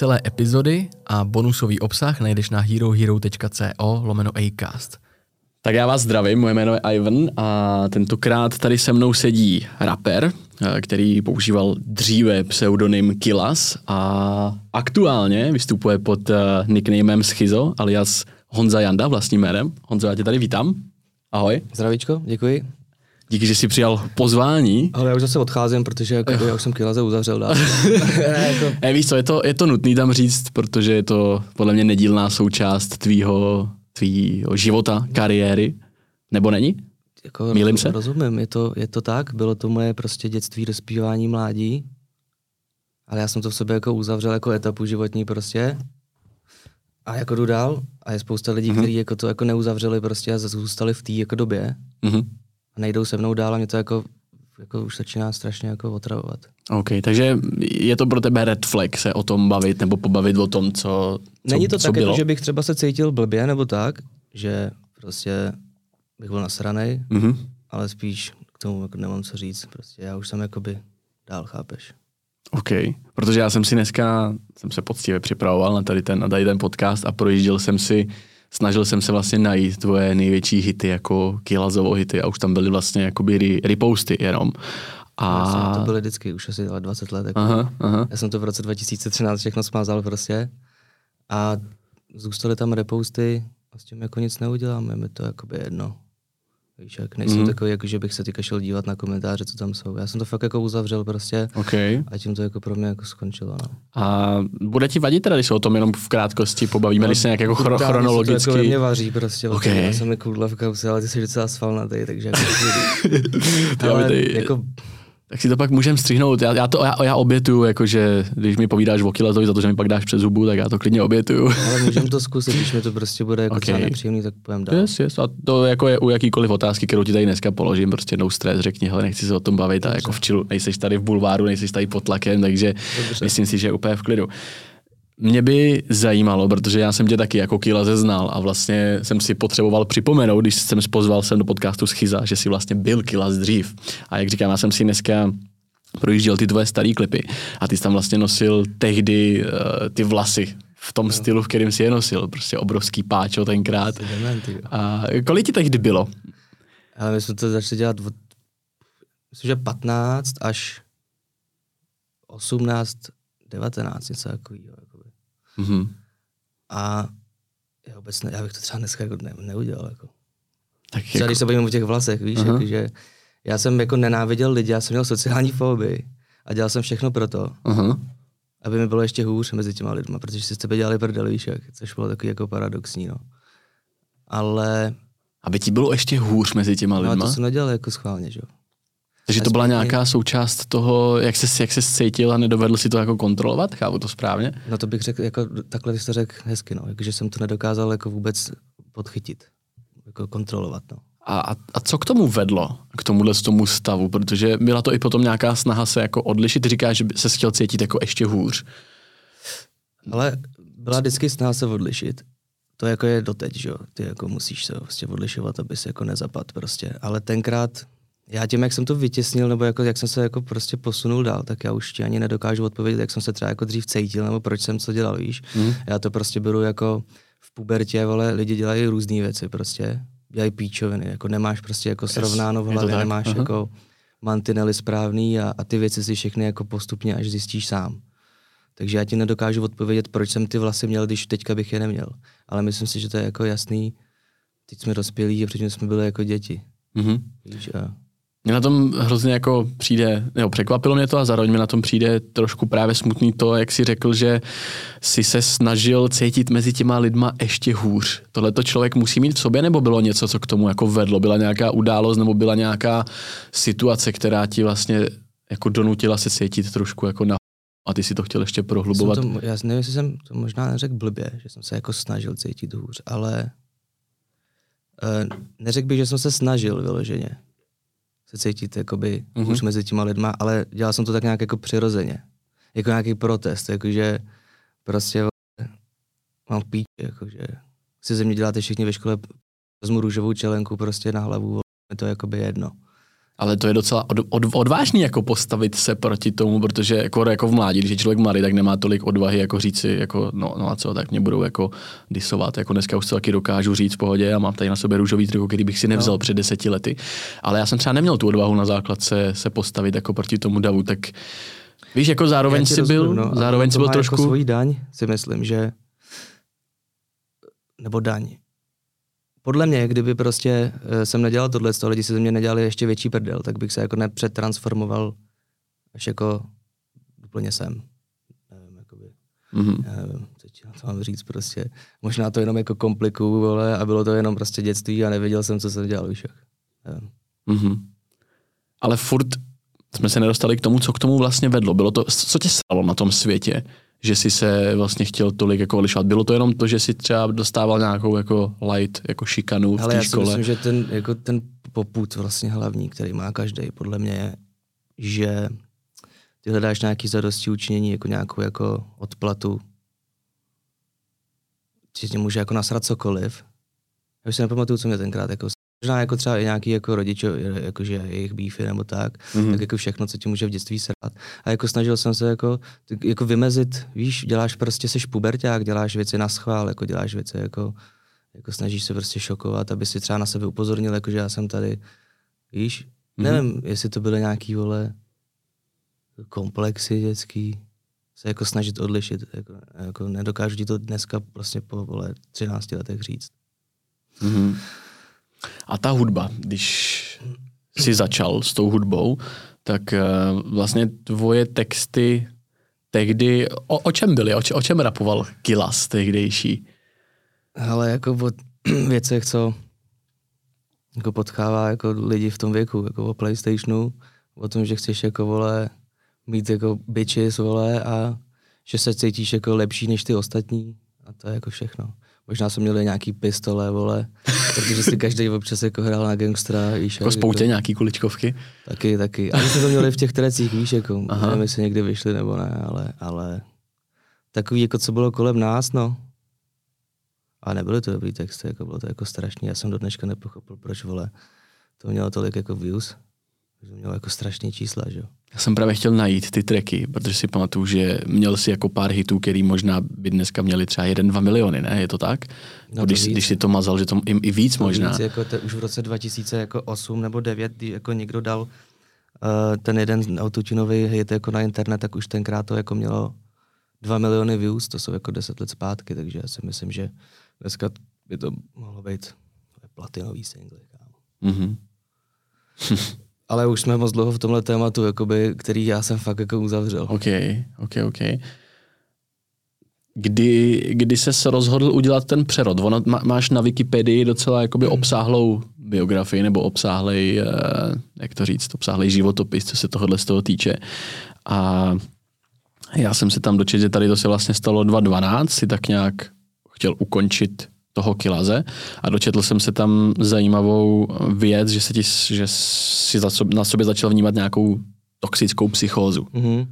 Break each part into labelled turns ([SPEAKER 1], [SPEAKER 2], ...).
[SPEAKER 1] celé epizody a bonusový obsah najdeš na herohero.co lomeno acast.
[SPEAKER 2] Tak já vás zdravím, moje jméno je Ivan a tentokrát tady se mnou sedí rapper, eh, který používal dříve pseudonym Kilas a aktuálně vystupuje pod eh, nicknamem Schizo alias Honza Janda vlastním jménem. Honzo, já tě tady vítám. Ahoj.
[SPEAKER 3] Zdravíčko, děkuji.
[SPEAKER 2] Díky, že jsi přijal pozvání.
[SPEAKER 3] Ale já už zase odcházím, protože jako, já už jsem Kilaze uzavřel dál.
[SPEAKER 2] ne, jako... e, víš co, je to, je to nutný tam říct, protože je to podle mě nedílná součást tvýho, tvýho života, kariéry. Nebo není?
[SPEAKER 3] Jako,
[SPEAKER 2] Mýlim se?
[SPEAKER 3] Rozumím, je to, je to tak, bylo to moje prostě dětství, dospívání, mládí. Ale já jsem to v sobě jako uzavřel jako etapu životní prostě. A jako jdu dál a je spousta lidí, mm-hmm. kteří jako to jako neuzavřeli prostě a zůstali v té jako době. Mm-hmm a nejdou se mnou dál a mě to jako, jako už začíná strašně jako otravovat.
[SPEAKER 2] OK, takže je to pro tebe red flag se o tom bavit nebo pobavit o tom, co, co
[SPEAKER 3] Není to
[SPEAKER 2] co
[SPEAKER 3] tak,
[SPEAKER 2] bylo?
[SPEAKER 3] Jako, že bych třeba se cítil blbě nebo tak, že prostě bych byl nasranej, mm-hmm. ale spíš k tomu jako nemám co říct. Prostě já už jsem jakoby dál, chápeš?
[SPEAKER 2] OK, protože já jsem si dneska, jsem se poctivě připravoval na tady ten, na tady ten podcast a projížděl jsem si snažil jsem se vlastně najít tvoje největší hity jako Kilazovo hity a už tam byly vlastně jakoby reposty jenom.
[SPEAKER 3] A... to byly vždycky, už asi 20 let. Jako. Aha, aha. Já jsem to v roce 2013 všechno smázal prostě a zůstaly tam reposty a s tím jako nic neuděláme, mi to jakoby jedno. Víš, jak nejsem mm. takový, jako, že bych se teďka šel dívat na komentáře, co tam jsou. Já jsem to fakt jako uzavřel prostě
[SPEAKER 2] okay.
[SPEAKER 3] a tím to jako pro mě jako skončilo. No.
[SPEAKER 2] A bude ti vadit teda, když se o tom jenom v krátkosti pobavíme, no, když se nějak jako chro- chronologicky... To
[SPEAKER 3] jako mě vaří prostě. Okay. Já jsem mi kudla v kapse, ale ty jsi docela svalnatý, takže jako...
[SPEAKER 2] ale jako tak si to pak můžeme střihnout. Já, já, to, já, já obětuju, jakože když mi povídáš o kiletovi za to, že mi pak dáš přes zubu, tak já to klidně obětuju.
[SPEAKER 3] Ale můžeme to zkusit, když mi to prostě bude jako okay. nepříjemný, tak půjdeme dál.
[SPEAKER 2] Yes, yes. A to jako je u jakýkoliv otázky, kterou ti tady dneska položím, prostě no stres, řekni, hele, nechci se o tom bavit Dobře. a jako v čilu, nejseš tady v bulváru, nejseš tady pod tlakem, takže Dobře. myslím si, že je úplně v klidu. Mě by zajímalo, protože já jsem tě taky jako Kilaze znal a vlastně jsem si potřeboval připomenout, když jsem pozval sem do podcastu Schiza, že si vlastně byl Kilaz dřív. A jak říkám, já jsem si dneska projížděl ty tvoje staré klipy a ty jsi tam vlastně nosil tehdy uh, ty vlasy v tom no. stylu, v kterém si je nosil. Prostě obrovský páčo tenkrát.
[SPEAKER 3] Dementy,
[SPEAKER 2] a kolik ti tehdy bylo?
[SPEAKER 3] Ale my jsme to začali dělat od, myslím, že 15 až 18, 19, něco takového. Mm-hmm. A já vůbec ne, já bych to třeba dneska jako ne, neudělal. Jako. Tak třeba jako... když se bavím o těch vlasech, víš, uh-huh. jako, že já jsem jako nenáviděl lidi, já jsem měl sociální fobii a dělal jsem všechno pro to, uh-huh. aby mi bylo ještě hůř mezi těma lidma, protože si z tebe dělali prdel, víš, jak, což bylo takový jako paradoxní, no. Ale...
[SPEAKER 2] Aby ti bylo ještě hůř mezi těma lidma?
[SPEAKER 3] No to jsem nedělal jako schválně, že jo.
[SPEAKER 2] Takže to byla nějaká součást toho, jak se, jak se cítil a nedovedl si to jako kontrolovat? Chápu to správně?
[SPEAKER 3] No to bych řekl, jako takhle bys to řekl hezky, no. Že jsem to nedokázal jako vůbec podchytit, jako kontrolovat, no.
[SPEAKER 2] A, a, a co k tomu vedlo, k tomuhle tomu stavu? Protože byla to i potom nějaká snaha se jako odlišit. říkáš, že se chtěl cítit jako ještě hůř.
[SPEAKER 3] Ale byla vždycky snaha se odlišit. To jako je doteď, že jo. Ty jako musíš se prostě odlišovat, aby se jako nezapad prostě. Ale tenkrát, já tím, jak jsem to vytěsnil, nebo jako, jak jsem se jako prostě posunul dál, tak já už ti ani nedokážu odpovědět, jak jsem se třeba jako dřív cítil, nebo proč jsem co dělal, víš. Mm. Já to prostě beru jako v pubertě, vole, lidi dělají různé věci prostě dělají píčoviny, jako nemáš prostě jako srovnáno v hlavě, nemáš uh-huh. jako mantinely správný a, a ty věci si všechny jako postupně až zjistíš sám. Takže já ti nedokážu odpovědět, proč jsem ty vlasy měl, když teďka bych je neměl. Ale myslím si, že to je jako jasný. Teď jsme dospělí a předtím jsme byli jako děti. Mm-hmm. Víš, a
[SPEAKER 2] mě na tom hrozně jako přijde, nebo překvapilo mě to a zároveň mi na tom přijde trošku právě smutný to, jak si řekl, že si se snažil cítit mezi těma lidma ještě hůř. Tohle to člověk musí mít v sobě, nebo bylo něco, co k tomu jako vedlo? Byla nějaká událost nebo byla nějaká situace, která ti vlastně jako donutila se cítit trošku jako na a ty si to chtěl ještě prohlubovat?
[SPEAKER 3] to, já nevím, jestli jsem to možná neřekl blbě, že jsem se jako snažil cítit hůř, ale uh, neřekl bych, že jsem se snažil vyloženě se cítit jakoby mm-hmm. už mezi těma lidma, ale dělal jsem to tak nějak jako přirozeně. Jako nějaký protest, jakože prostě mám píč, jakože si ze mě děláte všichni ve škole vezmu růžovou čelenku prostě na hlavu, je to jakoby jedno.
[SPEAKER 2] Ale to je docela od, od, odvážný jako postavit se proti tomu, protože jako, jako v mládí, když je člověk mladý, tak nemá tolik odvahy jako říci, jako no, no a co, tak mě budou jako disovat. Jako dneska už to taky dokážu říct v pohodě a mám tady na sobě růžový triko, který bych si nevzal no. před deseti lety. Ale já jsem třeba neměl tu odvahu na základce se postavit jako proti tomu davu, tak víš, jako zároveň si byl, no, zároveň si byl trošku...
[SPEAKER 3] Jako svojí daň si myslím, že nebo daň podle mě, kdyby prostě uh, jsem nedělal tohle, to lidi si ze mě nedělali ještě větší prdel, tak bych se jako nepřetransformoval až jako úplně sem. Nevím, jakoby, mm-hmm. nevím, co mám říct prostě. Možná to jenom jako komplikuju, vole, a bylo to jenom prostě dětství a nevěděl jsem, co jsem dělal. Nevím.
[SPEAKER 2] Mm-hmm. Ale furt jsme se nedostali k tomu, co k tomu vlastně vedlo. Bylo to, co tě stalo na tom světě? Že si se vlastně chtěl tolik jako lišovat. Bylo to jenom to, že si třeba dostával nějakou jako light, jako šikanu v té škole?
[SPEAKER 3] já si myslím, že ten, jako ten poput vlastně hlavní, který má každý, podle mě je, že ty hledáš nějaký zadosti učinění, jako nějakou jako odplatu. Ti může jako nasrat cokoliv. Já už si nepamatuju, co mě tenkrát jako Možná jako třeba i nějaký jako rodiče, jakože jejich býfy nebo tak, mm-hmm. tak jako všechno, co ti může v dětství srát. A jako snažil jsem se jako, jako vymezit, víš, děláš prostě, seš puberták, děláš věci na schvál, jako děláš věci jako, jako snažíš se prostě šokovat, aby si třeba na sebe upozornil, jako že já jsem tady, víš, mm-hmm. nevím, jestli to byly nějaký, vole, komplexy dětský, se jako snažit odlišit, jako, jako nedokážu ti to dneska prostě po, vole, 13 letech říct.
[SPEAKER 2] Mm-hmm. A ta hudba, když jsi začal s tou hudbou, tak uh, vlastně tvoje texty tehdy, o, o čem byly? O, o čem rapoval Kilas tehdejší?
[SPEAKER 3] Ale jako o věcech, co jako potkává jako lidi v tom věku, jako o Playstationu, o tom, že chceš jako vole mít jako bitches, vole, a že se cítíš jako lepší než ty ostatní a to je jako všechno. Možná jsme měli nějaký pistole, vole, protože si každý občas jako hrál na gangstra. Víš,
[SPEAKER 2] jako spoutě jako, nějaký kuličkovky?
[SPEAKER 3] Taky, taky. A my jsme to měli v těch trecích, víš, jako, Aha. nevím, jestli někdy vyšli nebo ne, ale, ale takový, jako co bylo kolem nás, no. A nebyly to dobrý texty, jako bylo to jako strašný. Já jsem do dneška nepochopil, proč, vole, to mělo tolik jako views. To mělo jako strašné čísla, že jo.
[SPEAKER 2] Já jsem právě chtěl najít ty tracky, protože si pamatuju, že měl si jako pár hitů, který možná by dneska měli třeba 1-2 miliony, ne? Je to tak? No když, když si to mazal, že to i, i víc to možná. Víc,
[SPEAKER 3] jako te, už v roce 2008 nebo 9, kdy jako někdo dal uh, ten jeden autotunový hit jako na internet, tak už tenkrát to jako mělo 2 miliony views, to jsou jako 10 let zpátky, takže já si myslím, že dneska by to mohlo být platinový single. Mm-hmm. Ale už jsme moc dlouho v tomhle tématu, jakoby, který já jsem fakt jako uzavřel.
[SPEAKER 2] OK, OK, OK. Kdy, kdy se rozhodl udělat ten přerod? Ono, má, máš na Wikipedii docela jakoby hmm. obsáhlou biografii nebo obsáhlej, eh, jak to říct, obsáhlej životopis, co se tohohle z toho týče. A já jsem se tam dočetl, že tady to se vlastně stalo 2012, si tak nějak chtěl ukončit toho kilaze a dočetl jsem se tam zajímavou věc, že, se ti, že si za na sobě začal vnímat nějakou toxickou psychózu. Mm-hmm.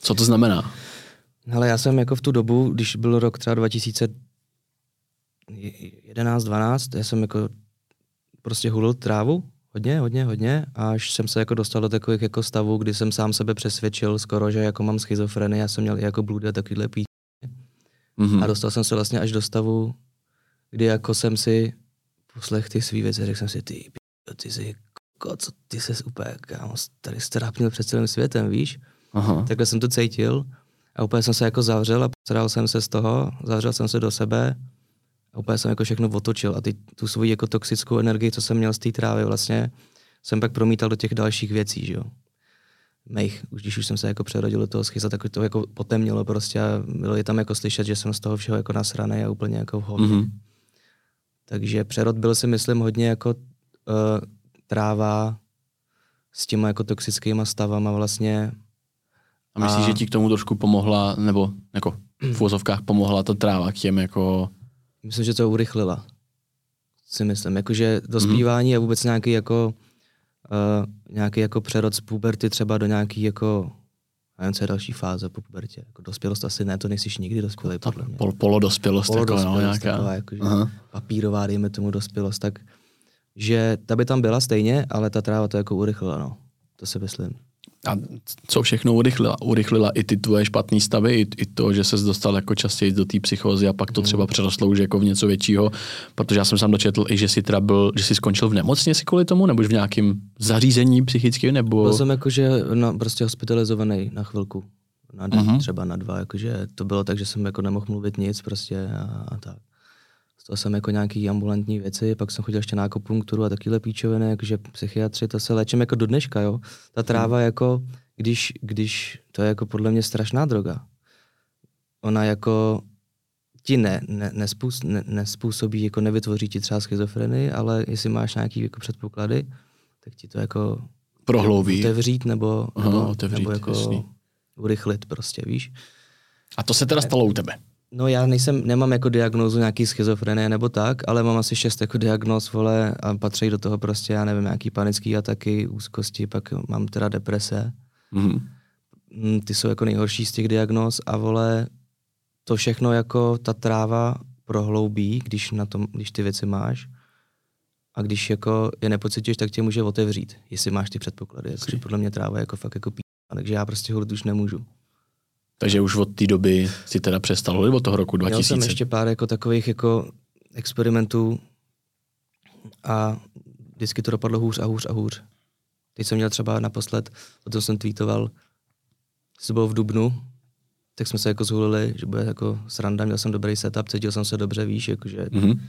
[SPEAKER 2] Co to znamená?
[SPEAKER 3] Ale já jsem jako v tu dobu, když byl rok třeba 2011, 12, já jsem jako prostě hulil trávu, hodně, hodně, hodně, až jsem se jako dostal do takových jako stavů, kdy jsem sám sebe přesvědčil skoro, že jako mám schizofrenii, já jsem měl i jako blůdy a takovýhle pí. Mm-hmm. A dostal jsem se vlastně až do stavu, kdy jako jsem si poslech ty svý věci, řekl jsem si, ty, ty jsi, co, ty jsi úplně, kámo, tady strápnil před celým světem, víš? Aha. Takhle jsem to cítil a úplně jsem se jako zavřel a postaral jsem se z toho, zavřel jsem se do sebe a úplně jsem jako všechno otočil a ty, tu svoji jako toxickou energii, co jsem měl z té trávy vlastně, jsem pak promítal do těch dalších věcí, že jo. Mých, už když už jsem se jako přerodil do toho schyza, tak to jako potemnilo prostě a bylo je tam jako slyšet, že jsem z toho všeho jako nasraný a úplně jako v Mm-hmm. Takže přerod byl si myslím hodně jako uh, tráva s těma jako toxickýma stavama vlastně.
[SPEAKER 2] A myslíš, a... že ti k tomu trošku pomohla, nebo jako v úzovkách pomohla ta tráva k těm jako...
[SPEAKER 3] Myslím, že to urychlila. Si myslím, jakože to zpívání mm. a vůbec nějaký jako uh, nějaký jako přerod z puberty třeba do nějaký jako a nevím, co je další fáze po pubertě. Jako dospělost asi ne, to nejsi nikdy dospělý, podle mě.
[SPEAKER 2] Pol, polodospělost, polo jako, no, nějaká.
[SPEAKER 3] Taková, jako, papírová, dejme tomu dospělost, tak že ta by tam byla stejně, ale ta tráva to jako urychlila, no. To si myslím.
[SPEAKER 2] A co všechno urychlila? Urychlila i ty tvoje špatné stavy, i, i to, že ses dostal jako častěji do té psychózy a pak to třeba přerostlo už jako v něco většího, protože já jsem sám dočetl i, že jsi teda byl, že jsi skončil v nemocnici kvůli tomu, nebo v nějakém zařízení psychickém, nebo...
[SPEAKER 3] Byl jsem jakože no, prostě hospitalizovaný na chvilku. Na den, uh-huh. třeba na dva, jakože to bylo tak, že jsem jako nemohl mluvit nic prostě a, a tak. Z jsem jako nějaký ambulantní věci, pak jsem chodil ještě na akupunkturu a takovéhle píčoviny, jakože psychiatři, to se léčím jako do dneška, jo. Ta tráva hmm. jako, když, když, to je jako podle mě strašná droga. Ona jako ti ne, ne, nespůs, ne, nespůsobí, jako nevytvoří ti třeba schizofrenii, ale jestli máš nějaký jako předpoklady, tak ti to jako
[SPEAKER 2] prohloubí.
[SPEAKER 3] Otevřít nebo, Aha, nebo, otevřít, nebo jako jasný. urychlit prostě, víš.
[SPEAKER 2] A to se teda stalo u tebe?
[SPEAKER 3] No já nejsem, nemám jako diagnózu nějaký schizofrenie nebo tak, ale mám asi šest jako diagnóz, vole, a patří do toho prostě, já nevím, nějaký panický ataky, úzkosti, pak mám teda deprese. Mm-hmm. Ty jsou jako nejhorší z těch diagnóz a vole, to všechno jako ta tráva prohloubí, když, na tom, když ty věci máš. A když jako je nepocituješ, tak tě může otevřít, jestli máš ty předpoklady. Jako, podle mě tráva je jako fakt jako pí. Takže já prostě hold už nemůžu.
[SPEAKER 2] Takže už od té doby si teda přestal, nebo toho roku 2000?
[SPEAKER 3] Měl jsem ještě pár jako takových jako experimentů a vždycky to dopadlo hůř a hůř a hůř. Teď jsem měl třeba naposled, potom jsem tweetoval, to bylo v Dubnu, tak jsme se jako zhulili, že bude jako sranda, měl jsem dobrý setup, cítil jsem se dobře, víš, jakože mm-hmm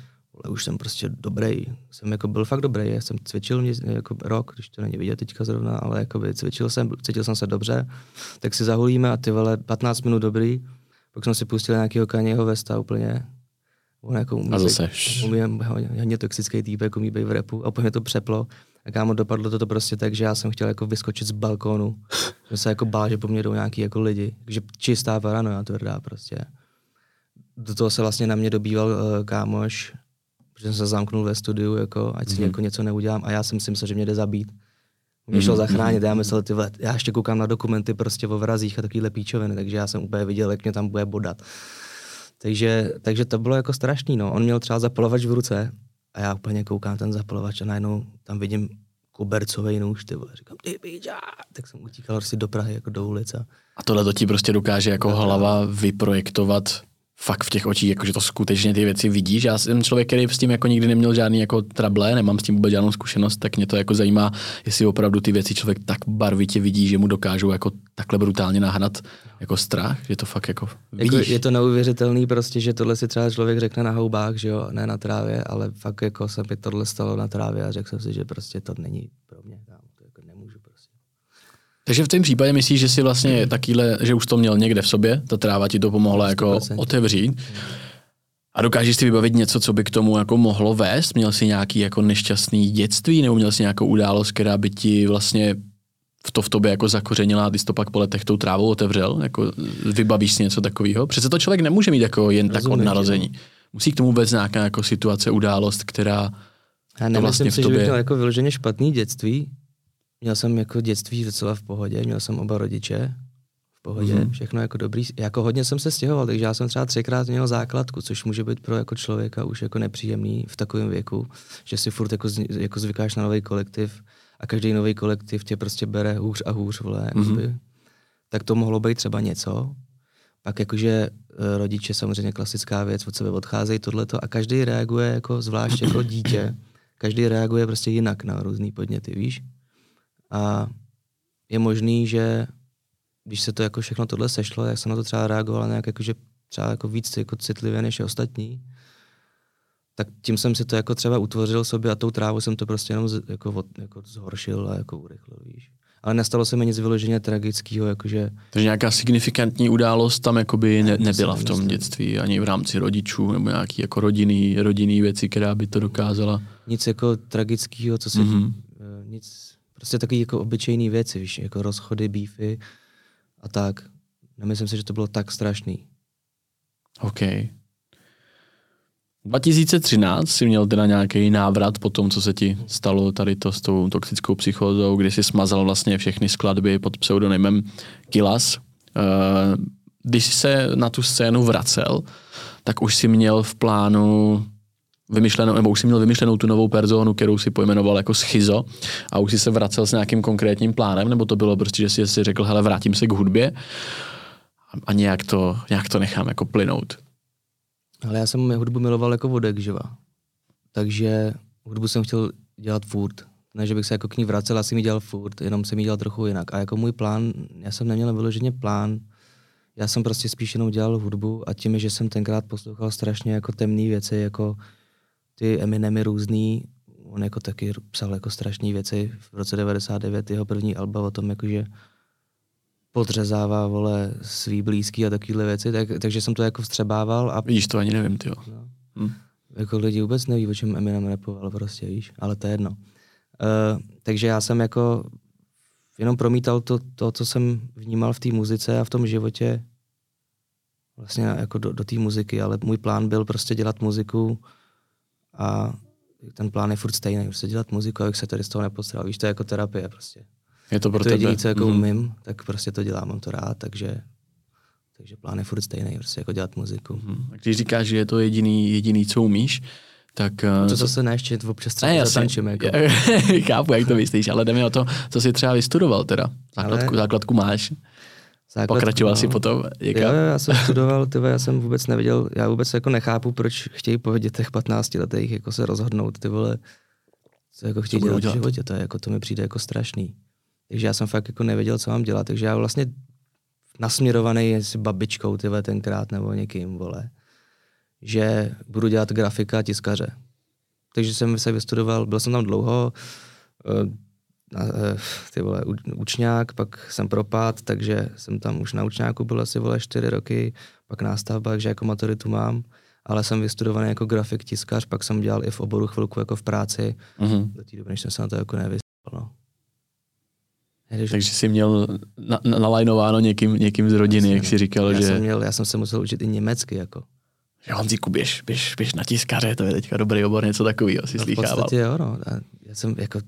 [SPEAKER 3] ale už jsem prostě dobrý. Jsem jako byl fakt dobrý, já jsem cvičil mě, jako rok, když to není vidět teďka zrovna, ale jako by cvičil jsem, cítil jsem se dobře, tak si zahulíme a ty vole 15 minut dobrý, pak jsem si pustil nějakého Kanyeho Vesta úplně,
[SPEAKER 2] On jako umí a zase.
[SPEAKER 3] umí, hodně toxický týp, jako umí být v repu a úplně to přeplo. A kámo, dopadlo to, to prostě tak, že já jsem chtěl jako vyskočit z balkónu. Že se jako bál, že po mně jdou nějaký jako lidi. Takže čistá paranoja tvrdá prostě. Do toho se vlastně na mě dobýval uh, kámoš, protože jsem se zamknul ve studiu, jako, ať si mm-hmm. jako něco neudělám a já jsem si myslel, že mě jde zabít. Mě šel mm-hmm. zachránit, já myslel, ty vole, já ještě koukám na dokumenty prostě o vrazích a takovýhle píčoviny, takže já jsem úplně viděl, jak mě tam bude bodat. Takže, takže to bylo jako strašný, no. On měl třeba zapalovač v ruce a já úplně koukám ten zapalovač a najednou tam vidím kobercový nůž, ty vole, říkám, ty píča, tak jsem utíkal prostě do Prahy, jako do ulice.
[SPEAKER 2] A tohle to ti prostě dokáže jako hlava vyprojektovat fakt v těch očích, jakože to skutečně ty věci vidíš. Já jsem člověk, který s tím jako nikdy neměl žádný jako trable, nemám s tím vůbec žádnou zkušenost, tak mě to jako zajímá, jestli opravdu ty věci člověk tak barvitě vidí, že mu dokážou jako takhle brutálně nahnat jako strach, že to fakt jako, jako vidíš.
[SPEAKER 3] Jako je to neuvěřitelný prostě, že tohle si třeba člověk řekne na houbách, že jo, ne na trávě, ale fakt jako se mi tohle stalo na trávě a řekl jsem si, že prostě to není pro mě.
[SPEAKER 2] Takže v tom případě myslíš, že si vlastně takýhle, že už to měl někde v sobě, ta tráva ti to pomohla jako otevřít. A dokážeš si vybavit něco, co by k tomu jako mohlo vést? Měl jsi nějaký jako nešťastný dětství, nebo měl jsi nějakou událost, která by ti vlastně v to v tobě jako zakořenila, a ty jsi to pak po letech tou trávou otevřel? Jako vybavíš si něco takového? Přece to člověk nemůže mít jako jen Rozumím, tak od narození. Musí k tomu vést nějaká jako situace, událost, která
[SPEAKER 3] já nemyslím vlastně si, tobě... že bych měl jako vyloženě špatný dětství, Měl jsem jako dětství docela v pohodě, měl jsem oba rodiče v pohodě, mm-hmm. všechno jako dobrý. Jako hodně jsem se stěhoval, takže já jsem třeba třikrát měl základku, což může být pro jako člověka už jako nepříjemný v takovém věku, že si furt jako, jako zvykáš na nový kolektiv a každý nový kolektiv tě prostě bere hůř a hůř, vole, mm-hmm. tak to mohlo být třeba něco. Pak jakože e, rodiče samozřejmě klasická věc, od sebe odcházejí tohleto a každý reaguje jako zvlášť jako dítě. Každý reaguje prostě jinak na různé podněty, víš? A je možný, že když se to jako všechno tohle sešlo, jak jsem na to třeba reagoval nějak jako, že třeba jako víc jako citlivě než ostatní, tak tím jsem si to jako třeba utvořil sobě a tou trávou jsem to prostě jenom z, jako, od, jako zhoršil a jako urychlil, víš. Ale nestalo se mi nic vyloženě tragického, jakože...
[SPEAKER 2] Takže nějaká signifikantní událost tam jakoby ne, nebyla v tom dětství, ani v rámci rodičů, nebo nějaký jako rodinný, rodinný věci, která by to dokázala?
[SPEAKER 3] Nic jako tragického, co se... Mm-hmm. Nic Prostě takový jako obyčejný věci, víš, jako rozchody, býfy a tak. Nemyslím si, že to bylo tak strašný.
[SPEAKER 2] OK. 2013 si měl teda nějaký návrat po tom, co se ti stalo tady to s tou toxickou psychózou, kdy si smazal vlastně všechny skladby pod pseudonymem Kilas. Eh, když jsi se na tu scénu vracel, tak už si měl v plánu vymyšlenou, nebo už si měl vymyšlenou tu novou personu, kterou si pojmenoval jako schizo a už si se vracel s nějakým konkrétním plánem, nebo to bylo prostě, že si, si řekl, hele, vrátím se k hudbě a nějak to, nějak to nechám jako plynout.
[SPEAKER 3] Ale já jsem hudbu miloval jako vodek, živa. Takže hudbu jsem chtěl dělat furt. Ne, že bych se jako k ní vracel, asi mi dělal furt, jenom jsem ji dělal trochu jinak. A jako můj plán, já jsem neměl vyloženě plán, já jsem prostě spíš jenom dělal hudbu a tím, že jsem tenkrát poslouchal strašně jako temné věci, jako ty Eminemy různý, on jako taky psal jako strašné věci v roce 99, jeho první alba o tom, jakože podřezává, vole, svý blízký a takovéhle věci, tak, takže jsem to jako vstřebával. A...
[SPEAKER 2] Víš, to ani nevím, ty
[SPEAKER 3] no. hm. Jako lidi vůbec neví, o čem Eminem repoval, prostě, víš, ale to je jedno. Uh, takže já jsem jako jenom promítal to, to, co jsem vnímal v té muzice a v tom životě vlastně jako do, do té muziky, ale můj plán byl prostě dělat muziku a ten plán je furt stejný, prostě dělat muziku, abych se tady z toho nepostral. Víš, to je jako terapie prostě.
[SPEAKER 2] Je to pro
[SPEAKER 3] je to jediné, co jako mm-hmm. umím, tak prostě to dělám, mám to rád, takže takže plán je furt stejný, prostě jako dělat muziku.
[SPEAKER 2] Mm-hmm. Když říkáš, že je to jediný, jediný co umíš, tak...
[SPEAKER 3] No to zase ne, ještě občas třeba ne, zatančím. Jako.
[SPEAKER 2] Chápu, jak to myslíš, ale jdeme o to, co jsi třeba vystudoval teda. Základku, ale... základku máš. Základku, Pokračoval no. si potom
[SPEAKER 3] Jo, jo, já jsem studoval, tyve, já jsem vůbec nevěděl, já vůbec jako nechápu, proč chtějí po dětech 15 letech jako se rozhodnout, ty vole, co jako chtějí dělat, dělat v životě, to, je, jako, to mi přijde jako strašný. Takže já jsem fakt jako nevěděl, co mám dělat, takže já vlastně nasměrovaný s babičkou tyve tenkrát nebo někým, vole, že budu dělat grafika a tiskaře. Takže jsem se vystudoval, byl jsem tam dlouho, eh, ty vole, učňák, pak jsem propad, takže jsem tam už na učňáku byl asi vole čtyři roky, pak nástavba, takže jako maturitu mám, ale jsem vystudovaný jako grafik, tiskař, pak jsem dělal i v oboru chvilku jako v práci, mm-hmm. do té doby, než jsem se na to jako nevyspal. No.
[SPEAKER 2] Když... Takže jsi měl na, na, nalajnováno někým, někým z rodiny, jak jsi říkal,
[SPEAKER 3] já
[SPEAKER 2] že...
[SPEAKER 3] Jsem měl, já jsem se musel učit i německy, jako.
[SPEAKER 2] Že Honzíku, běž, běž, běž na tiskaře, to je teďka dobrý obor, něco takového, si no, slýchával.
[SPEAKER 3] V podstatě jo, no. Já jsem jako,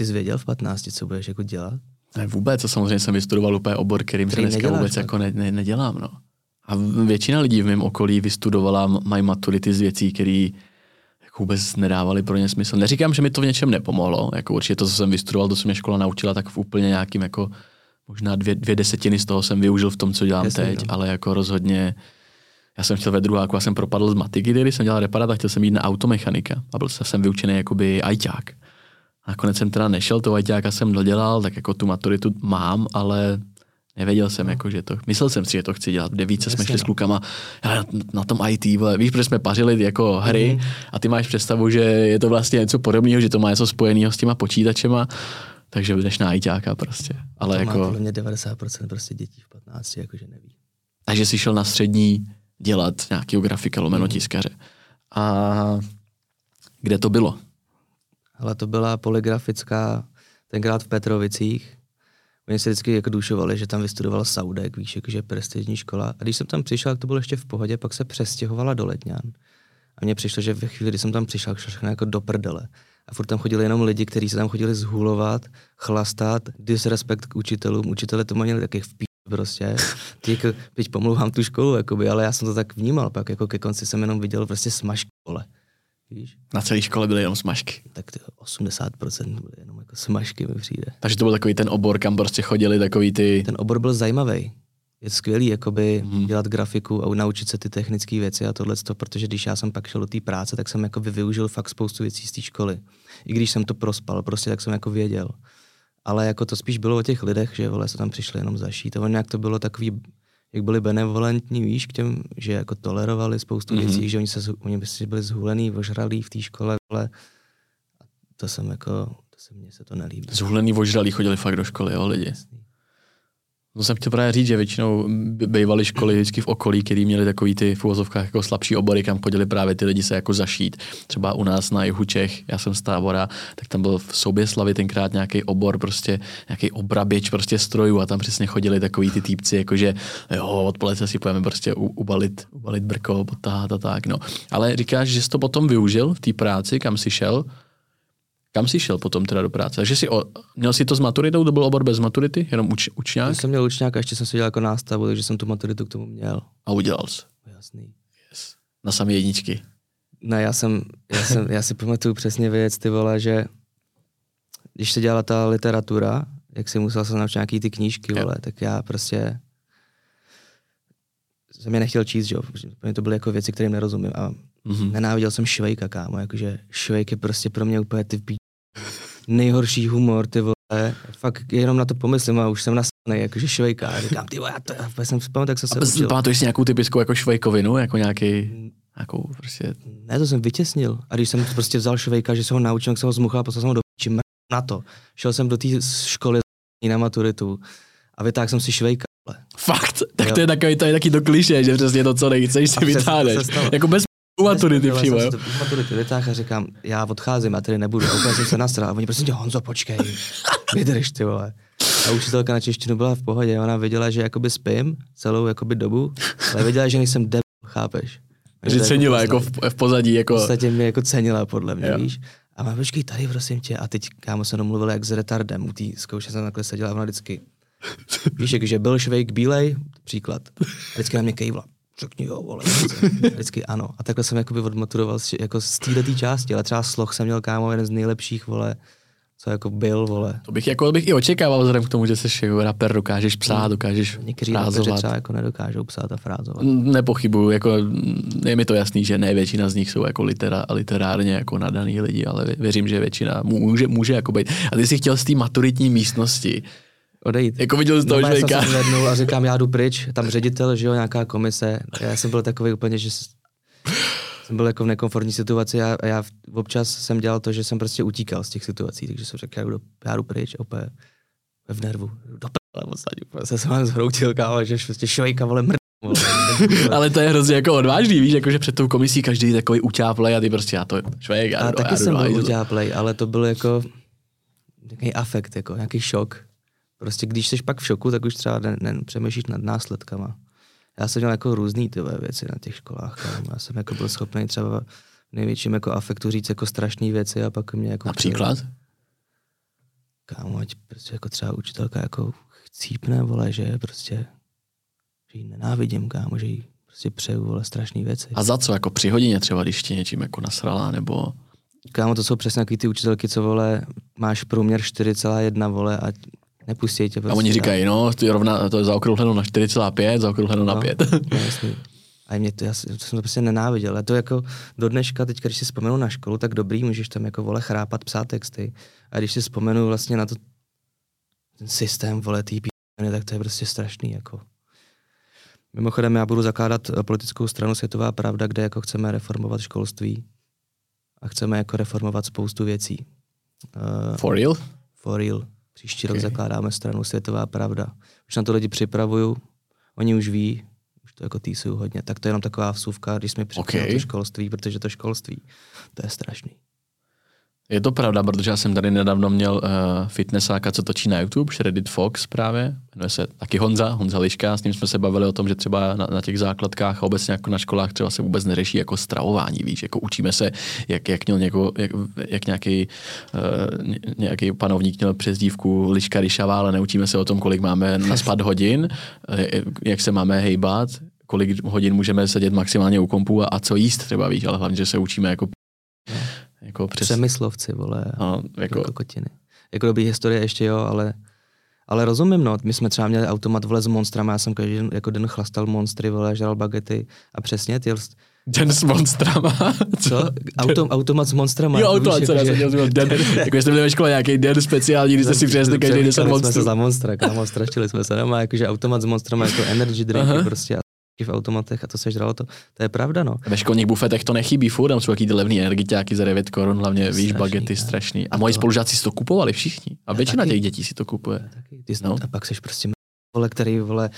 [SPEAKER 3] ty jsi věděl v 15, co budeš jako dělat?
[SPEAKER 2] Ne, vůbec, a samozřejmě jsem vystudoval úplně obor, kterým se dneska vůbec tak? jako ne, ne, nedělám, no. A většina lidí v mém okolí vystudovala, mají maturity z věcí, které jako vůbec nedávali pro ně smysl. Neříkám, že mi to v něčem nepomohlo, jako určitě to, co jsem vystudoval, to, co mě škola naučila, tak v úplně nějakým jako možná dvě, dvě desetiny z toho jsem využil v tom, co dělám Jasně, teď, no. ale jako rozhodně já jsem chtěl ve druháku, já jsem propadl z matiky, když jsem dělal reparát a chtěl jsem jít na automechanika a byl jsem vyučený jakoby ajťák. Nakonec jsem teda nešel, toho ajťáka jsem dodělal, tak jako tu maturitu mám, ale Nevěděl jsem, no. jako, že to, myslel jsem si, že to chci dělat. Kde více jsme šli s no. klukama na, na tom IT, vole, víš, protože jsme pařili jako hry mm. a ty máš představu, že je to vlastně něco podobného, že to má něco spojeného s těma počítačema, takže jdeš na ITáka prostě. Ale
[SPEAKER 3] to
[SPEAKER 2] jako...
[SPEAKER 3] má podle mě 90% prostě dětí v 15, jakože neví.
[SPEAKER 2] Takže jsi šel na střední dělat nějakého grafika lomeno mm. tiskaře. A kde to bylo?
[SPEAKER 3] Ale to byla poligrafická, tenkrát v Petrovicích, Oni se vždycky jako dušovali, že tam vystudoval Saudek, víš, jakože prestižní škola. A když jsem tam přišel, to bylo ještě v pohodě, pak se přestěhovala do Letňan. A mně přišlo, že ve chvíli, kdy jsem tam přišel, všechno jako do prdele. A furt tam chodili jenom lidi, kteří se tam chodili zhulovat, chlastat, disrespekt k učitelům. Učitele to měli takových v pí prostě. Jako, teď pomluvám tu školu, jakoby, ale já jsem to tak vnímal, pak jako ke konci jsem jenom viděl prostě smažky, vole. Víš?
[SPEAKER 2] Na celé škole byly jenom smažky.
[SPEAKER 3] Tak ty 80% byly jenom jako smažky mi přijde.
[SPEAKER 2] Takže to byl takový ten obor, kam prostě chodili takový ty...
[SPEAKER 3] Ten obor byl zajímavý. Je skvělý jakoby hmm. dělat grafiku a naučit se ty technické věci a tohle, protože když já jsem pak šel do té práce, tak jsem jako využil fakt spoustu věcí z té školy. I když jsem to prospal, prostě tak jsem jako věděl. Ale jako to spíš bylo o těch lidech, že vole se tam přišli jenom zašít. A nějak to bylo takový jak byli benevolentní, víš, k těm, že jako tolerovali spoustu mm-hmm. věcí, že oni, se, oni byli zhulený, ožralí v té škole, ale to jsem jako, to se mně se to nelíbí.
[SPEAKER 2] Zhulený, ožralí chodili fakt do školy, jo, lidi. Jasný. To jsem chtěl právě říct, že většinou bývaly školy vždycky v okolí, které měly takový ty v uvozovkách jako slabší obory, kam chodili právě ty lidi se jako zašít. Třeba u nás na jihu Čech, já jsem z Tábora, tak tam byl v Souběslavi tenkrát nějaký obor, prostě nějaký obraběč prostě strojů a tam přesně chodili takový ty týpci, jakože jo, odpoledne si pojeme prostě ubalit, ubalit brko, potáhat a tak, no. Ale říkáš, že jsi to potom využil v té práci, kam jsi šel, kam jsi šel potom teda do práce? Takže jsi o, měl jsi to s maturitou, to byl obor bez maturity, jenom uč, učňák? Já
[SPEAKER 3] jsem měl učňák a ještě jsem si dělal jako nástavu, takže jsem tu maturitu k tomu měl.
[SPEAKER 2] A udělal jsi?
[SPEAKER 3] Jasný.
[SPEAKER 2] Yes. Na samé jedničky?
[SPEAKER 3] Ne, já jsem, já jsem, já si pamatuju přesně věc, ty vole, že když se dělala ta literatura, jak si musel se naučit nějaký ty knížky, vole, tak já prostě jsem je nechtěl číst, že jo, mě to byly jako věci, kterým nerozumím a mm-hmm. nenáviděl jsem Švejka, kámo, jakože Švejk je prostě pro mě úplně ty. Nejhorší humor, ty vole, fakt jenom na to pomyslím a už jsem nasaný, jakože Švejka, a říkám, ty vole, já, to, já jsem vzpomněl, tak jsem se učil.
[SPEAKER 2] Pamatuješ si nějakou typickou jako švejkovinu, jako nějaký, nějakou prostě...
[SPEAKER 3] Ne, to jsem vytěsnil. A když jsem prostě vzal Švejka, že se ho naučil, tak jsem ho zmuchal, poslal jsem ho do píči, mr- na to. Šel jsem do té školy na maturitu a vytáhl jsem si Švejka.
[SPEAKER 2] Fakt, tak
[SPEAKER 3] Jo.
[SPEAKER 2] to je takový, to je taky to kliše, že přesně to, co nechceš, si
[SPEAKER 3] A
[SPEAKER 2] vytáhneš. Jako bez maturity
[SPEAKER 3] Nespověděl
[SPEAKER 2] přímo,
[SPEAKER 3] jsem
[SPEAKER 2] jo.
[SPEAKER 3] z maturity vytáhl a říkám, já odcházím, já tady nebudu. A úplně jsem se nasral. A oni prostě, Honzo, počkej, vydrž ty vole. A učitelka na češtinu byla v pohodě, ona věděla, že jakoby spím celou jakoby dobu, ale věděla, že nejsem debil, chápeš?
[SPEAKER 2] Že
[SPEAKER 3] to
[SPEAKER 2] cenila jako v, v pozadí,
[SPEAKER 3] V
[SPEAKER 2] jako...
[SPEAKER 3] podstatě mě jako cenila podle mě,
[SPEAKER 2] Jo.
[SPEAKER 3] víš? A má počkej tady, prosím tě. A teď kámo se domluvil jak s retardem. U té zkoušce jsem takhle seděla a ona vždycky. Víš, jakože byl švejk bílej, příklad. Vždycky na mě kejvla. Řekni jo, vole. Vždycky ano. A takhle jsem jakoby odmaturoval z, jako z této části, ale třeba sloh jsem měl kámo jeden z nejlepších, vole, co jako byl, vole.
[SPEAKER 2] To bych, jako, bych i očekával vzhledem k tomu, že jsi jako rapper, dokážeš psát, dokážeš
[SPEAKER 3] Někteří
[SPEAKER 2] frázovat.
[SPEAKER 3] třeba jako nedokážou psát a frázovat.
[SPEAKER 2] Nepochybuju, jako je mi to jasný, že ne většina z nich jsou jako litera, literárně jako nadaný lidi, ale vě- věřím, že většina může, může jako být. A ty jsi chtěl z té maturitní místnosti,
[SPEAKER 3] Odejít.
[SPEAKER 2] jako viděl z toho
[SPEAKER 3] No, já jsem
[SPEAKER 2] člověka.
[SPEAKER 3] se a říkám, já jdu pryč, tam ředitel, že jo, nějaká komise. Já jsem byl takový úplně, že jsem byl jako v nekomfortní situaci a, a já v- občas jsem dělal to, že jsem prostě utíkal z těch situací, takže jsem řekl, já jdu, já jdu pryč, opět v nervu, do pele, odsaď, se jsem vám zhroutil, kámo, že prostě švejka, vole, mrd.
[SPEAKER 2] Ale to je hrozně jako odvážný, víš, jako že před tou komisí každý takový utáplej a ty prostě já to švejk, já
[SPEAKER 3] A
[SPEAKER 2] já
[SPEAKER 3] taky
[SPEAKER 2] jdu
[SPEAKER 3] jsem byl utáplej, ale to byl jako nějaký afekt, jako nějaký šok. Prostě když jsi pak v šoku, tak už třeba ne, ne, přemýšlíš nad následkama. Já jsem měl jako různý tyhle věci na těch školách. Kámo. Já jsem jako byl schopný třeba v největším jako afektu říct jako strašné věci a pak mě jako...
[SPEAKER 2] Například?
[SPEAKER 3] Kámo, ať prostě jako třeba učitelka jako chcípne, vole, že prostě, že ji nenávidím, kámo, že jí prostě přeju, vole, strašné věci.
[SPEAKER 2] A za co? Jako při hodině třeba, když tě něčím jako nasrala, nebo...
[SPEAKER 3] Kámo, to jsou přesně takový ty učitelky, co vole, máš průměr 4,1 vole a nepustí tě
[SPEAKER 2] A
[SPEAKER 3] prostě.
[SPEAKER 2] oni
[SPEAKER 3] dál.
[SPEAKER 2] říkají, no, to je, rovna, to je zaokrouhleno na 4,5, zaokrouhleno na
[SPEAKER 3] No,
[SPEAKER 2] 5.
[SPEAKER 3] No, jasný. A mě to, já jsem to prostě nenáviděl. A to jako do dneška, teď, když si vzpomenu na školu, tak dobrý, můžeš tam jako vole chrápat, psát texty. A když si vzpomenu vlastně na to, ten systém, vole, tý tak to je prostě strašný, jako. Mimochodem, já budu zakládat eh, politickou stranu Světová pravda, kde jako chceme reformovat školství a chceme jako reformovat spoustu věcí. Uh,
[SPEAKER 2] For real?
[SPEAKER 3] For real. Příští rok
[SPEAKER 2] Okay.
[SPEAKER 3] zakládáme stranu Světová pravda. Už na to lidi připravuju, oni už ví, už to jako týsují hodně. Tak to je jenom taková vsuvka, když jsme připravili
[SPEAKER 2] Okay.
[SPEAKER 3] to školství, protože to školství, to je strašný.
[SPEAKER 2] Je to pravda, protože já jsem tady nedávno měl uh, fitnessáka, co točí na YouTube, Shredded Fox právě, jmenuje se taky Honza, Honza Liška, s ním jsme se bavili o tom, že třeba na, na těch základkách a obecně jako na školách třeba se vůbec neřeší jako stravování, víš, jako učíme se, jak, jak měl něko, jak, jak nějaký, uh, nějaký panovník měl přezdívku Liška Ryšava, ale neučíme se o tom, kolik máme naspat hodin, eh, jak se máme hejbat, kolik hodin můžeme sedět maximálně u kompu a, a co jíst třeba, víš, ale hlavně, že se učíme jako, jako přes,
[SPEAKER 3] Přemyslovci, vole,
[SPEAKER 2] no,
[SPEAKER 3] jako
[SPEAKER 2] jako,
[SPEAKER 3] kokotiny. Jako dobrý historie ještě jo, ale ale rozumím, no. My jsme třeba měli automat vole s monstrama, já jsem každý den, jako den chlastal monstry, vole, žral bagety a přesně ty,
[SPEAKER 2] Den s monstrama.
[SPEAKER 3] co? Autom, automat s monstrama.
[SPEAKER 2] Jo,
[SPEAKER 3] jako
[SPEAKER 2] auto,
[SPEAKER 3] víš,
[SPEAKER 2] co já
[SPEAKER 3] jako,
[SPEAKER 2] jsem
[SPEAKER 3] že-
[SPEAKER 2] měl den, jako jste měli ve škole nějaký den speciální, kdy jste si přinesli každý den
[SPEAKER 3] Přemýšleli jsme se za monstra, kámo, strašili jsme se doma, jakože automat s monstrama, jako energy drinky prostě a v automatech a to se žralo to. To je pravda, no.
[SPEAKER 2] Ve školních bufetech to nechybí furt, tam jsou taky ty levný energiťáky za 9 korun, hlavně víš,
[SPEAKER 3] Strašný,
[SPEAKER 2] bagety
[SPEAKER 3] ne?
[SPEAKER 2] strašný. A
[SPEAKER 3] A
[SPEAKER 2] moji
[SPEAKER 3] to-
[SPEAKER 2] spolužáci si to kupovali všichni. A většina
[SPEAKER 3] taky.
[SPEAKER 2] těch dětí si to kupuje.
[SPEAKER 3] Taky. Ty,
[SPEAKER 2] No.
[SPEAKER 3] no. A pak seš prostě vole, který vole,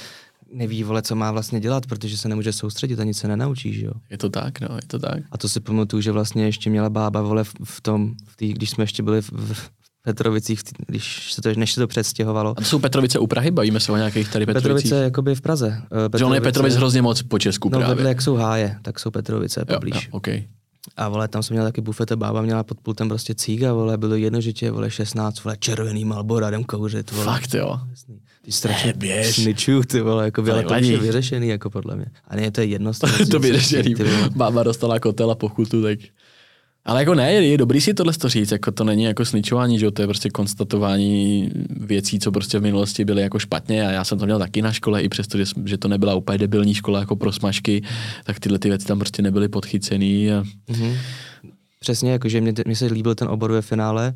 [SPEAKER 3] neví, vole, co má vlastně dělat, protože se nemůže soustředit a nic se nenaučí, že jo.
[SPEAKER 2] Je to tak, no, je to tak.
[SPEAKER 3] A to si pamatuju, že vlastně ještě měla bába, vole, v, v tom, v tý, když jsme ještě byli v, v Petrovicích, když se to, než se to přestěhovalo.
[SPEAKER 2] A to jsou Petrovice u Prahy, bavíme se o nějakých tady Petrovicích.
[SPEAKER 3] Petrovice jakoby v Praze. Eh,
[SPEAKER 2] Že on je Petrovic hrozně moc po Česku
[SPEAKER 3] No,
[SPEAKER 2] právě.
[SPEAKER 3] jak jsou háje, tak jsou Petrovice
[SPEAKER 2] jo,
[SPEAKER 3] poblíž.
[SPEAKER 2] jo, okay.
[SPEAKER 3] A vole, tam jsem měl taky bufet a bába měla pod pultem prostě cíga, vole, bylo jednožitě, vole, 16, vole, červený malbora, jdem kouřit, vole.
[SPEAKER 2] Fakt jo.
[SPEAKER 3] Ty strašně
[SPEAKER 2] Ne, běž.
[SPEAKER 3] sničuju, ty vole, jako ale to je vyřešený, jako podle mě. A ne, to je jedno.
[SPEAKER 2] to vyřešený. Bába dostala kotel a pokutu, tak... Ale jako ne, je dobrý si tohle to říct, jako to není jako sničování, že to je prostě konstatování věcí, co prostě v minulosti byly jako špatně a já jsem to měl taky na škole, i přesto, že, to nebyla úplně debilní škola jako pro smažky, tak tyhle ty věci tam prostě nebyly podchycený a
[SPEAKER 3] Mhm. Přesně, jakože mě, mě se líbil ten obor ve finále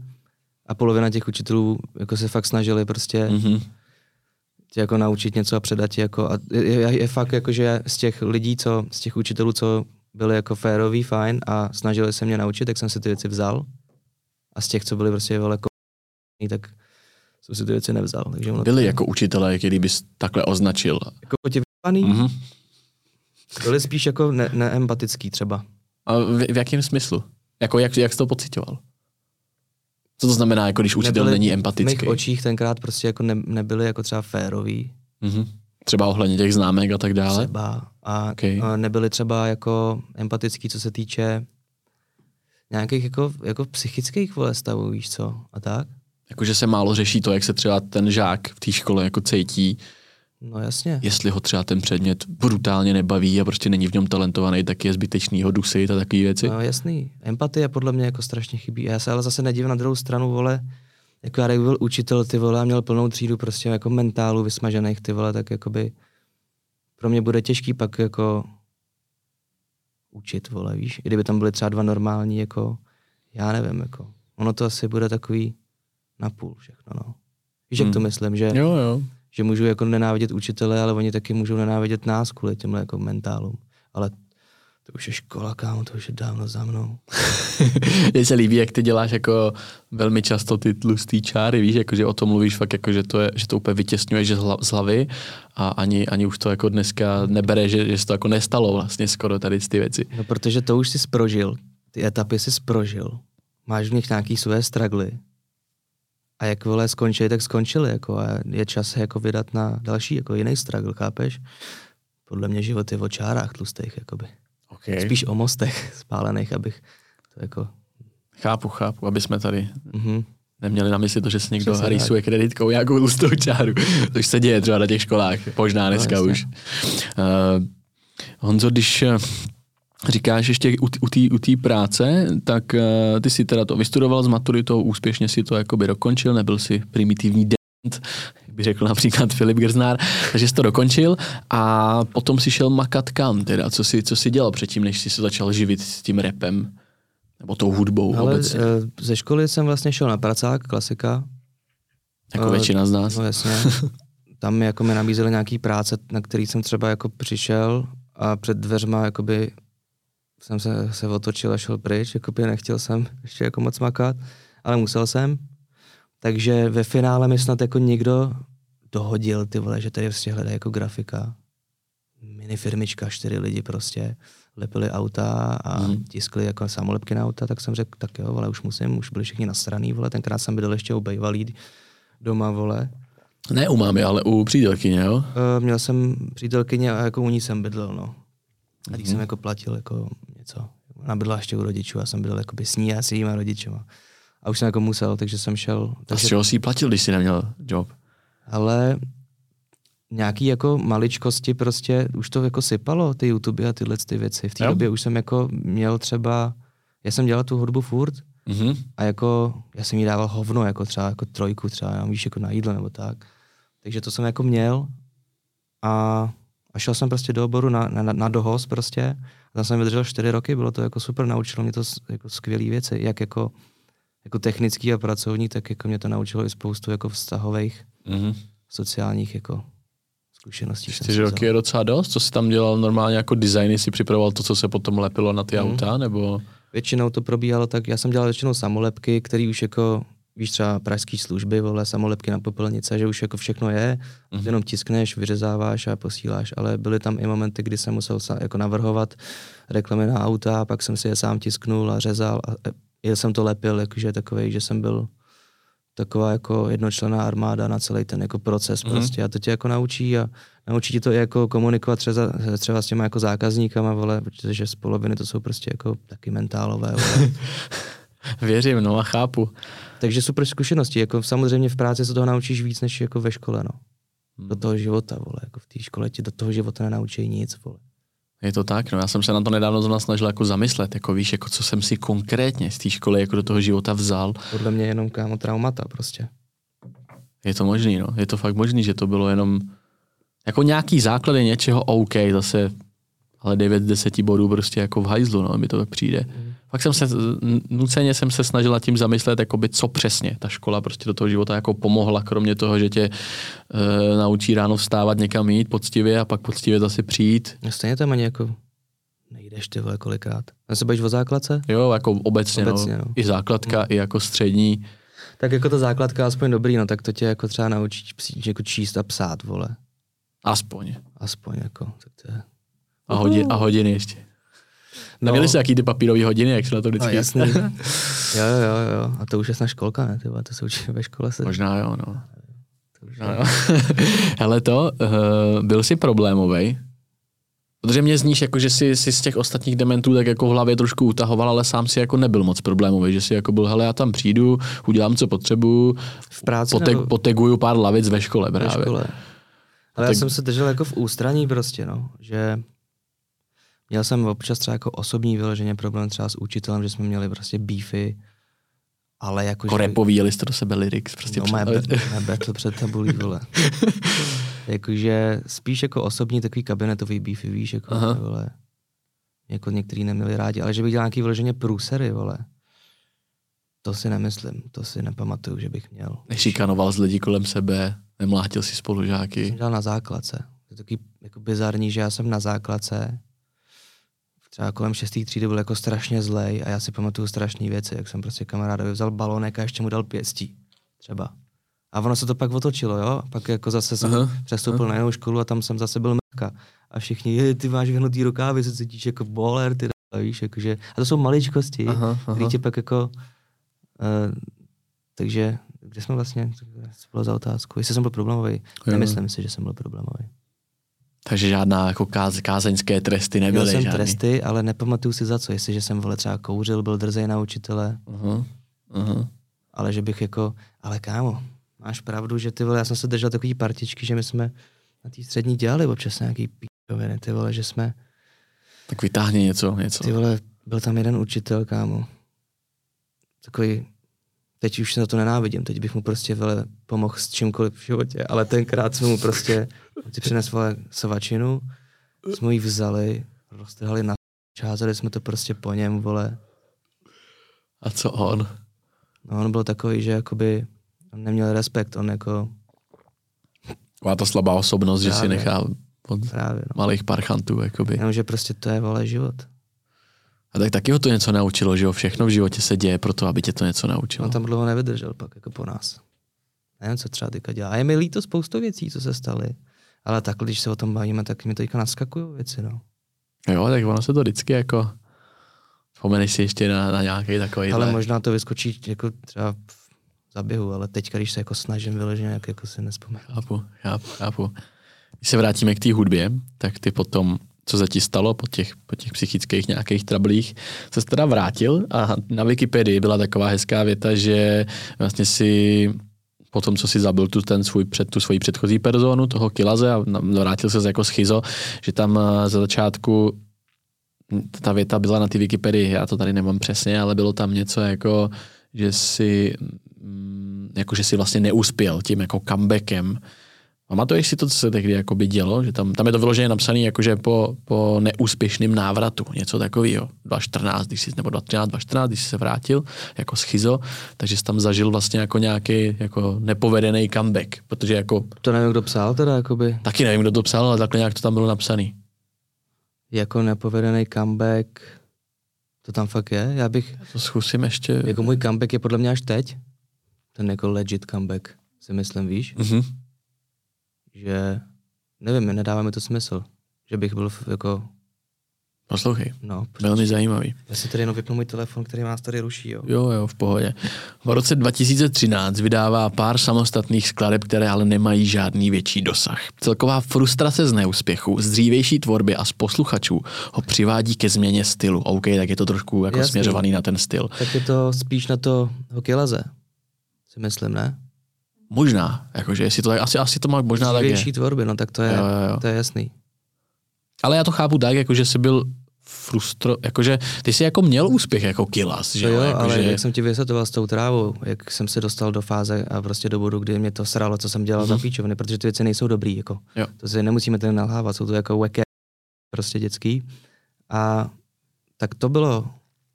[SPEAKER 3] a polovina těch učitelů jako se fakt snažili prostě
[SPEAKER 2] mhm.
[SPEAKER 3] tě jako naučit něco a předat ti jako a je, je, je fakt jako, že z těch lidí, co, z těch učitelů, co byli jako féroví, fajn a snažili se mě naučit, tak jsem si ty věci vzal a z těch, co byli prostě vole ko- tak jsem si ty věci nevzal. Takže
[SPEAKER 2] Byli jako učitelé, který bys takhle označil.
[SPEAKER 3] jako potěvaný, mm.
[SPEAKER 2] Mhm.
[SPEAKER 3] byli spíš jako ne, neempatický třeba.
[SPEAKER 2] A v, v jakém smyslu? Jako jak, jak jsi to pocitoval? Co to znamená, jako když učitel
[SPEAKER 3] Nebyli
[SPEAKER 2] není
[SPEAKER 3] V
[SPEAKER 2] empatický?
[SPEAKER 3] mých očích tenkrát prostě jako ne, nebyli jako třeba féroví,
[SPEAKER 2] Mhm. Třeba ohledně těch známek a tak dále?
[SPEAKER 3] třeba a,
[SPEAKER 2] Okay.
[SPEAKER 3] nebyli třeba jako empatický, co se týče nějakých jako, jako psychických vole stavů, víš co, a tak.
[SPEAKER 2] Jakože se málo řeší to, jak se třeba ten žák v té škole jako cítí,
[SPEAKER 3] No jasně.
[SPEAKER 2] jestli ho třeba ten předmět brutálně nebaví a prostě není v něm talentovaný, tak je zbytečný ho dusit a takové věci.
[SPEAKER 3] No jasný. Empatie podle mě jako strašně chybí. Já se ale zase nedívám na druhou stranu, vole, jako já kdyby byl učitel, ty vole, a měl plnou třídu prostě jako mentálu vysmažených, ty vole, tak jakoby pro mě bude těžký pak jako učit, vole, víš. I kdyby tam byly třeba dva normální, jako, já nevím, jako, ono to asi bude takový na půl všechno, no. Víš, jak to
[SPEAKER 2] Hmm.
[SPEAKER 3] myslím, že,
[SPEAKER 2] Jo, jo.
[SPEAKER 3] že můžu jako nenávidět učitele, ale oni taky můžou nenávidět nás kvůli těmhle jako mentálům. Ale to už je škola, kámo, to už je dávno za mnou.
[SPEAKER 2] Mně se líbí, jak ty děláš jako velmi často ty tlustý čáry, víš, jako, že o tom mluvíš fakt, jako, že, to je, že to úplně vytěsňuješ z hla- z hlavy a ani, ani už to jako dneska nebere, že, že se to jako nestalo vlastně skoro tady ty věci.
[SPEAKER 3] No, protože to už jsi sprožil. Ty etapy jsi sprožil. Máš v nich nějaký své stragly. A jak vole skončili, tak skončili. Jako, a je čas se jako vydat na další, jako jiný stragl, chápeš? Podle mě život je o čárách tlustých, jakoby.
[SPEAKER 2] Okay.
[SPEAKER 3] Spíš o mostech spálených, abych to jako...
[SPEAKER 2] Chápu, chápu, aby jsme tady
[SPEAKER 3] Mhm.
[SPEAKER 2] neměli na mysli to, že se někdo
[SPEAKER 3] Přesně
[SPEAKER 2] rýsuje kreditkou nějakou tlustou čáru, což se děje třeba na těch školách, možná dneska
[SPEAKER 3] jasně.
[SPEAKER 2] už. Uh, Honzo, když eh, říkáš ještě u té práce, tak uh, ty si teda to vystudoval s maturitou, úspěšně si to jakoby dokončil, nebyl si primitivní dent, by řekl například Filip Grznár, takže jsi to dokončil a potom si šel makat kam teda, co si, co si dělal předtím, než jsi se začal živit s tím repem, nebo tou hudbou
[SPEAKER 3] Ale
[SPEAKER 2] obecně,
[SPEAKER 3] eh, ze školy jsem vlastně šel na pracák, klasika.
[SPEAKER 2] jako
[SPEAKER 3] eh,
[SPEAKER 2] většina z nás.
[SPEAKER 3] No jasně. Tam jako mi nabízeli nějaký práce, na který jsem třeba jako přišel a před dveřma jakoby jsem se, se otočil a šel pryč, jakoby nechtěl jsem ještě jako moc makat, ale musel jsem. Takže ve finále mi snad jako někdo dohodil, ty vole, že tady prostě hledá jako grafika. Mini firmička, čtyři lidi prostě lepili auta a hmm. tiskli jako samolepky na auta, tak jsem řekl, tak jo, vole, už musím, už byli všichni nasraný, vole, tenkrát jsem bydlel ještě u bejvalý doma, vole.
[SPEAKER 2] Ne u mámy, ale u přítelkyně, jo?
[SPEAKER 3] Uh, měl jsem přítelkyně a jako u ní jsem bydlel, no. A když
[SPEAKER 2] Mhm.
[SPEAKER 3] jsem jako platil jako něco, ona bydlela ještě u rodičů, já jsem bydlel jako s ní a s jejíma rodičema. A už jsem jako musel, takže jsem šel.
[SPEAKER 2] A z
[SPEAKER 3] Takže,
[SPEAKER 2] čeho jsi platil, když jsi neměl job?
[SPEAKER 3] ale nějaký jako maličkosti prostě, už to jako sypalo, ty YouTube a tyhle ty věci. V té době už jsem jako měl třeba, já jsem dělal tu hudbu furt
[SPEAKER 2] Mhm.
[SPEAKER 3] a jako, já jsem jí dával hovno, jako třeba jako trojku třeba, já víš, jako na jídlo nebo tak. Takže to jsem jako měl a, a šel jsem prostě do oboru na, na, na dohoz prostě. A tam jsem vydržel čtyři roky, bylo to jako super, naučilo mě to jako skvělé věci, jak jako, jako technický a pracovní, tak jako mě to naučilo i spoustu jako vztahových,
[SPEAKER 2] Mhm.
[SPEAKER 3] sociálních jako zkušeností.
[SPEAKER 2] Čtyři roky je docela dost. Co jsi tam dělal normálně jako designy, si připravoval to, co se potom lepilo na ty
[SPEAKER 3] Mhm.
[SPEAKER 2] auta, nebo...
[SPEAKER 3] Většinou to probíhalo tak, já jsem dělal většinou samolepky, které už jako, víš třeba pražské služby, vole, samolepky na popelnice, že už jako všechno je, mm-hmm. jenom tiskneš, vyřezáváš a posíláš, ale byly tam i momenty, kdy jsem musel sa, jako navrhovat reklamy na auta, pak jsem si je sám tisknul a řezal a jel jsem to lepil, jakože takový, že jsem byl taková jako jednočlená armáda na celý ten jako proces
[SPEAKER 2] Mhm.
[SPEAKER 3] mm-hmm. prostě a to tě jako naučí a naučí ti to i jako komunikovat třeba, třeba s těma jako zákazníkama, vole, protože z poloviny to jsou prostě jako taky mentálové, vole.
[SPEAKER 2] Věřím, no a chápu.
[SPEAKER 3] Takže super zkušenosti, jako samozřejmě v práci se toho naučíš víc než jako ve škole, no. do toho života, vole. Jako v té škole ti do toho života nenaučí nic, vole.
[SPEAKER 2] Je to tak, no já jsem se na to nedávno zrovna snažil jako zamyslet, jako víš, jako co jsem si konkrétně z té školy jako do toho života vzal.
[SPEAKER 3] Podle mě jenom kámo traumata prostě.
[SPEAKER 2] Je to možný, no. Je to fakt možný, že to bylo jenom jako nějaký základy něčeho OK, zase ale 9 z 10 bodů prostě jako v hajzlu, no, mi to tak přijde. Mm. Fakt jsem se, nuceně jsem se snažila tím zamyslet, jakoby, co přesně ta škola prostě do toho života jako pomohla, kromě toho, že tě e, naučí ráno vstávat někam jít poctivě a pak poctivě zase přijít.
[SPEAKER 3] No stejně tam ani jako nejdeš ty vole kolikrát. A se bavíš o základce?
[SPEAKER 2] Jo, jako obecně, obecně no. no. I základka, mm. i jako střední.
[SPEAKER 3] Tak jako ta základka aspoň dobrý, no tak to tě jako třeba naučí jako číst a psát, vole.
[SPEAKER 2] Aspoň.
[SPEAKER 3] Aspoň jako, tak to je
[SPEAKER 2] a, hodin, a hodiny ještě. No. Neměli jste jaký ty papírové hodiny, jak se na to vždycky...
[SPEAKER 3] No, jasný. jo, jo, jo. A to už je na školka, ne? Tyba, to se učí ve škole. Se...
[SPEAKER 2] Možná jo, no. To už no, jo. Hele to, uh, byl jsi problémový, Protože mě zníš, jako, že jsi, jsi z těch ostatních dementů tak jako v hlavě trošku utahoval, ale sám si jako nebyl moc problémový, že si jako byl, hele, já tam přijdu, udělám, co potřebuju,
[SPEAKER 3] v práci
[SPEAKER 2] poteg, nebo... poteguju pár lavic ve škole právě. Ve škole.
[SPEAKER 3] Ale tak... já jsem se držel jako v ústraní prostě, no, že Měl jsem občas třeba jako osobní vyloženě problém třeba s učitelem, že jsme měli prostě beefy, ale jako...
[SPEAKER 2] Jako repovíjeli jste do sebe lyrics, prostě
[SPEAKER 3] no, před battle před tabulí, vole. Jakože spíš jako osobní takový kabinetový beefy, víš, jako, Aha. vole. Jako některý neměli rádi, ale že bych dělal nějaký vyloženě průsery, vole. To si nemyslím, to si nepamatuju, že bych měl.
[SPEAKER 2] Nešikanoval z lidí kolem sebe, nemlátil si spolužáky.
[SPEAKER 3] Jsem dělal na základce. To je takový jako bizarní, že já jsem na základce třeba kolem šestý třídy byl jako strašně zlej a já si pamatuju strašné věci, jak jsem prostě kamarádovi vzal balonek a ještě mu dal pěstí. Třeba. A ono se to pak otočilo, jo? Pak jako zase jsem aha, přestoupil aha. na jinou školu a tam jsem zase byl meka. A všichni, je, ty máš vyhnutý rukávy, se cítíš jako boler, ty víš, jakože. A to jsou maličkosti, které tě pak jako... Uh, takže, kde jsme vlastně, co bylo za otázku? Jestli jsem byl problémový? Nemyslím si, že jsem byl problémový.
[SPEAKER 2] Takže žádná jako káz, kázeňské tresty nebyly.
[SPEAKER 3] Měl jsem žádný. tresty, ale nepamatuju si za co. Jestliže jsem vole třeba kouřil, byl drzej na učitele. Uh-huh. Uh-huh. Ale že bych jako, ale kámo, máš pravdu, že ty vole, já jsem se držel takový partičky, že my jsme na té střední dělali občas nějaký píčoviny, ty vole, že jsme...
[SPEAKER 2] Tak vytáhni něco, něco.
[SPEAKER 3] Ty vole, byl tam jeden učitel, kámo. Takový teď už se na to nenávidím, teď bych mu prostě vele pomohl s čímkoliv v životě, ale tenkrát jsme mu prostě si přinesl savačinu, jsme ji vzali, roztrhali na čázali jsme to prostě po něm, vole.
[SPEAKER 2] A co on?
[SPEAKER 3] No on byl takový, že jakoby on neměl respekt, on jako...
[SPEAKER 2] Taková ta slabá osobnost, Právě. že si nechá od Právě, no. malých parchantů, jakoby.
[SPEAKER 3] Jenom, že prostě to je, vole, život.
[SPEAKER 2] A tak taky ho to něco naučilo, že jo? Všechno v životě se děje proto, aby tě to něco naučilo.
[SPEAKER 3] On tam dlouho nevydržel pak, jako po nás. Nevím, co třeba teďka dělá. A je mi líto spoustu věcí, co se staly. Ale tak, když se o tom bavíme, tak mi teďka naskakují věci, no.
[SPEAKER 2] Jo, tak ono se to vždycky jako... Vzpomeneš si ještě na, na nějaký takový.
[SPEAKER 3] Ale možná to vyskočí jako třeba v zaběhu, ale teď, když se jako snažím vyloženě, jak jako si nespomenu.
[SPEAKER 2] Chápu, chápu, chápu. Když se vrátíme k té hudbě, tak ty potom co se ti stalo po těch, po těch psychických nějakých trablích, se teda vrátil a na Wikipedii byla taková hezká věta, že vlastně si po tom, co si zabil tu, ten svůj, před, tu svoji předchozí personu, toho Kilaze a vrátil se jako schizo, že tam eh, za začátku ta věta byla na té Wikipedii, já to tady nemám přesně, ale bylo tam něco jako, že si, mm, jako že si vlastně neuspěl tím jako comebackem, Pamatuješ si to, co se tehdy jakoby dělo? Že tam, tam je to vyloženě napsané jakože po, po neúspěšném návratu, něco takového. 2014, když jsi, nebo 2013, 2014, když jsi se vrátil jako schizo, takže jsi tam zažil vlastně jako nějaký jako nepovedený comeback, protože jako...
[SPEAKER 3] To nevím, kdo psal teda, jakoby.
[SPEAKER 2] Taky nevím, kdo to psal, ale takhle nějak to tam bylo napsané.
[SPEAKER 3] Jako nepovedený comeback, to tam fakt je? Já bych...
[SPEAKER 2] To zkusím ještě...
[SPEAKER 3] Jako můj comeback je podle mě až teď. Ten jako legit comeback, si myslím, víš?
[SPEAKER 2] Mm-hmm
[SPEAKER 3] že nevím, nedává mi to smysl, že bych byl jako...
[SPEAKER 2] Poslouchej,
[SPEAKER 3] no,
[SPEAKER 2] velmi zajímavý.
[SPEAKER 3] Já si tady jenom vypnu můj telefon, který nás tady ruší. Jo.
[SPEAKER 2] jo, jo, v pohodě. V roce 2013 vydává pár samostatných skladeb, které ale nemají žádný větší dosah. Celková frustrace z neúspěchu, z dřívější tvorby a z posluchačů ho přivádí ke změně stylu. OK, tak je to trošku jako Jasný. směřovaný na ten styl.
[SPEAKER 3] Tak je to spíš na to hokejaze, si myslím, ne?
[SPEAKER 2] Možná, jakože jestli to tak, asi, asi to má možná tak je.
[SPEAKER 3] Tvorby, no tak to je,
[SPEAKER 2] Jo, jo, jo.
[SPEAKER 3] to je jasný.
[SPEAKER 2] Ale já to chápu tak, jakože jsi byl frustro, jakože ty jsi jako měl úspěch jako kilas, že
[SPEAKER 3] jo,
[SPEAKER 2] jako,
[SPEAKER 3] ale
[SPEAKER 2] že...
[SPEAKER 3] jak jsem ti vysvětloval s tou trávou, jak jsem se dostal do fáze a prostě do bodu, kdy mě to sralo, co jsem dělal
[SPEAKER 2] Mhm.
[SPEAKER 3] za píčoviny, protože ty věci nejsou dobrý, jako.
[SPEAKER 2] Jo.
[SPEAKER 3] To si nemusíme ten nalhávat, jsou to jako weké, prostě dětský. A tak to bylo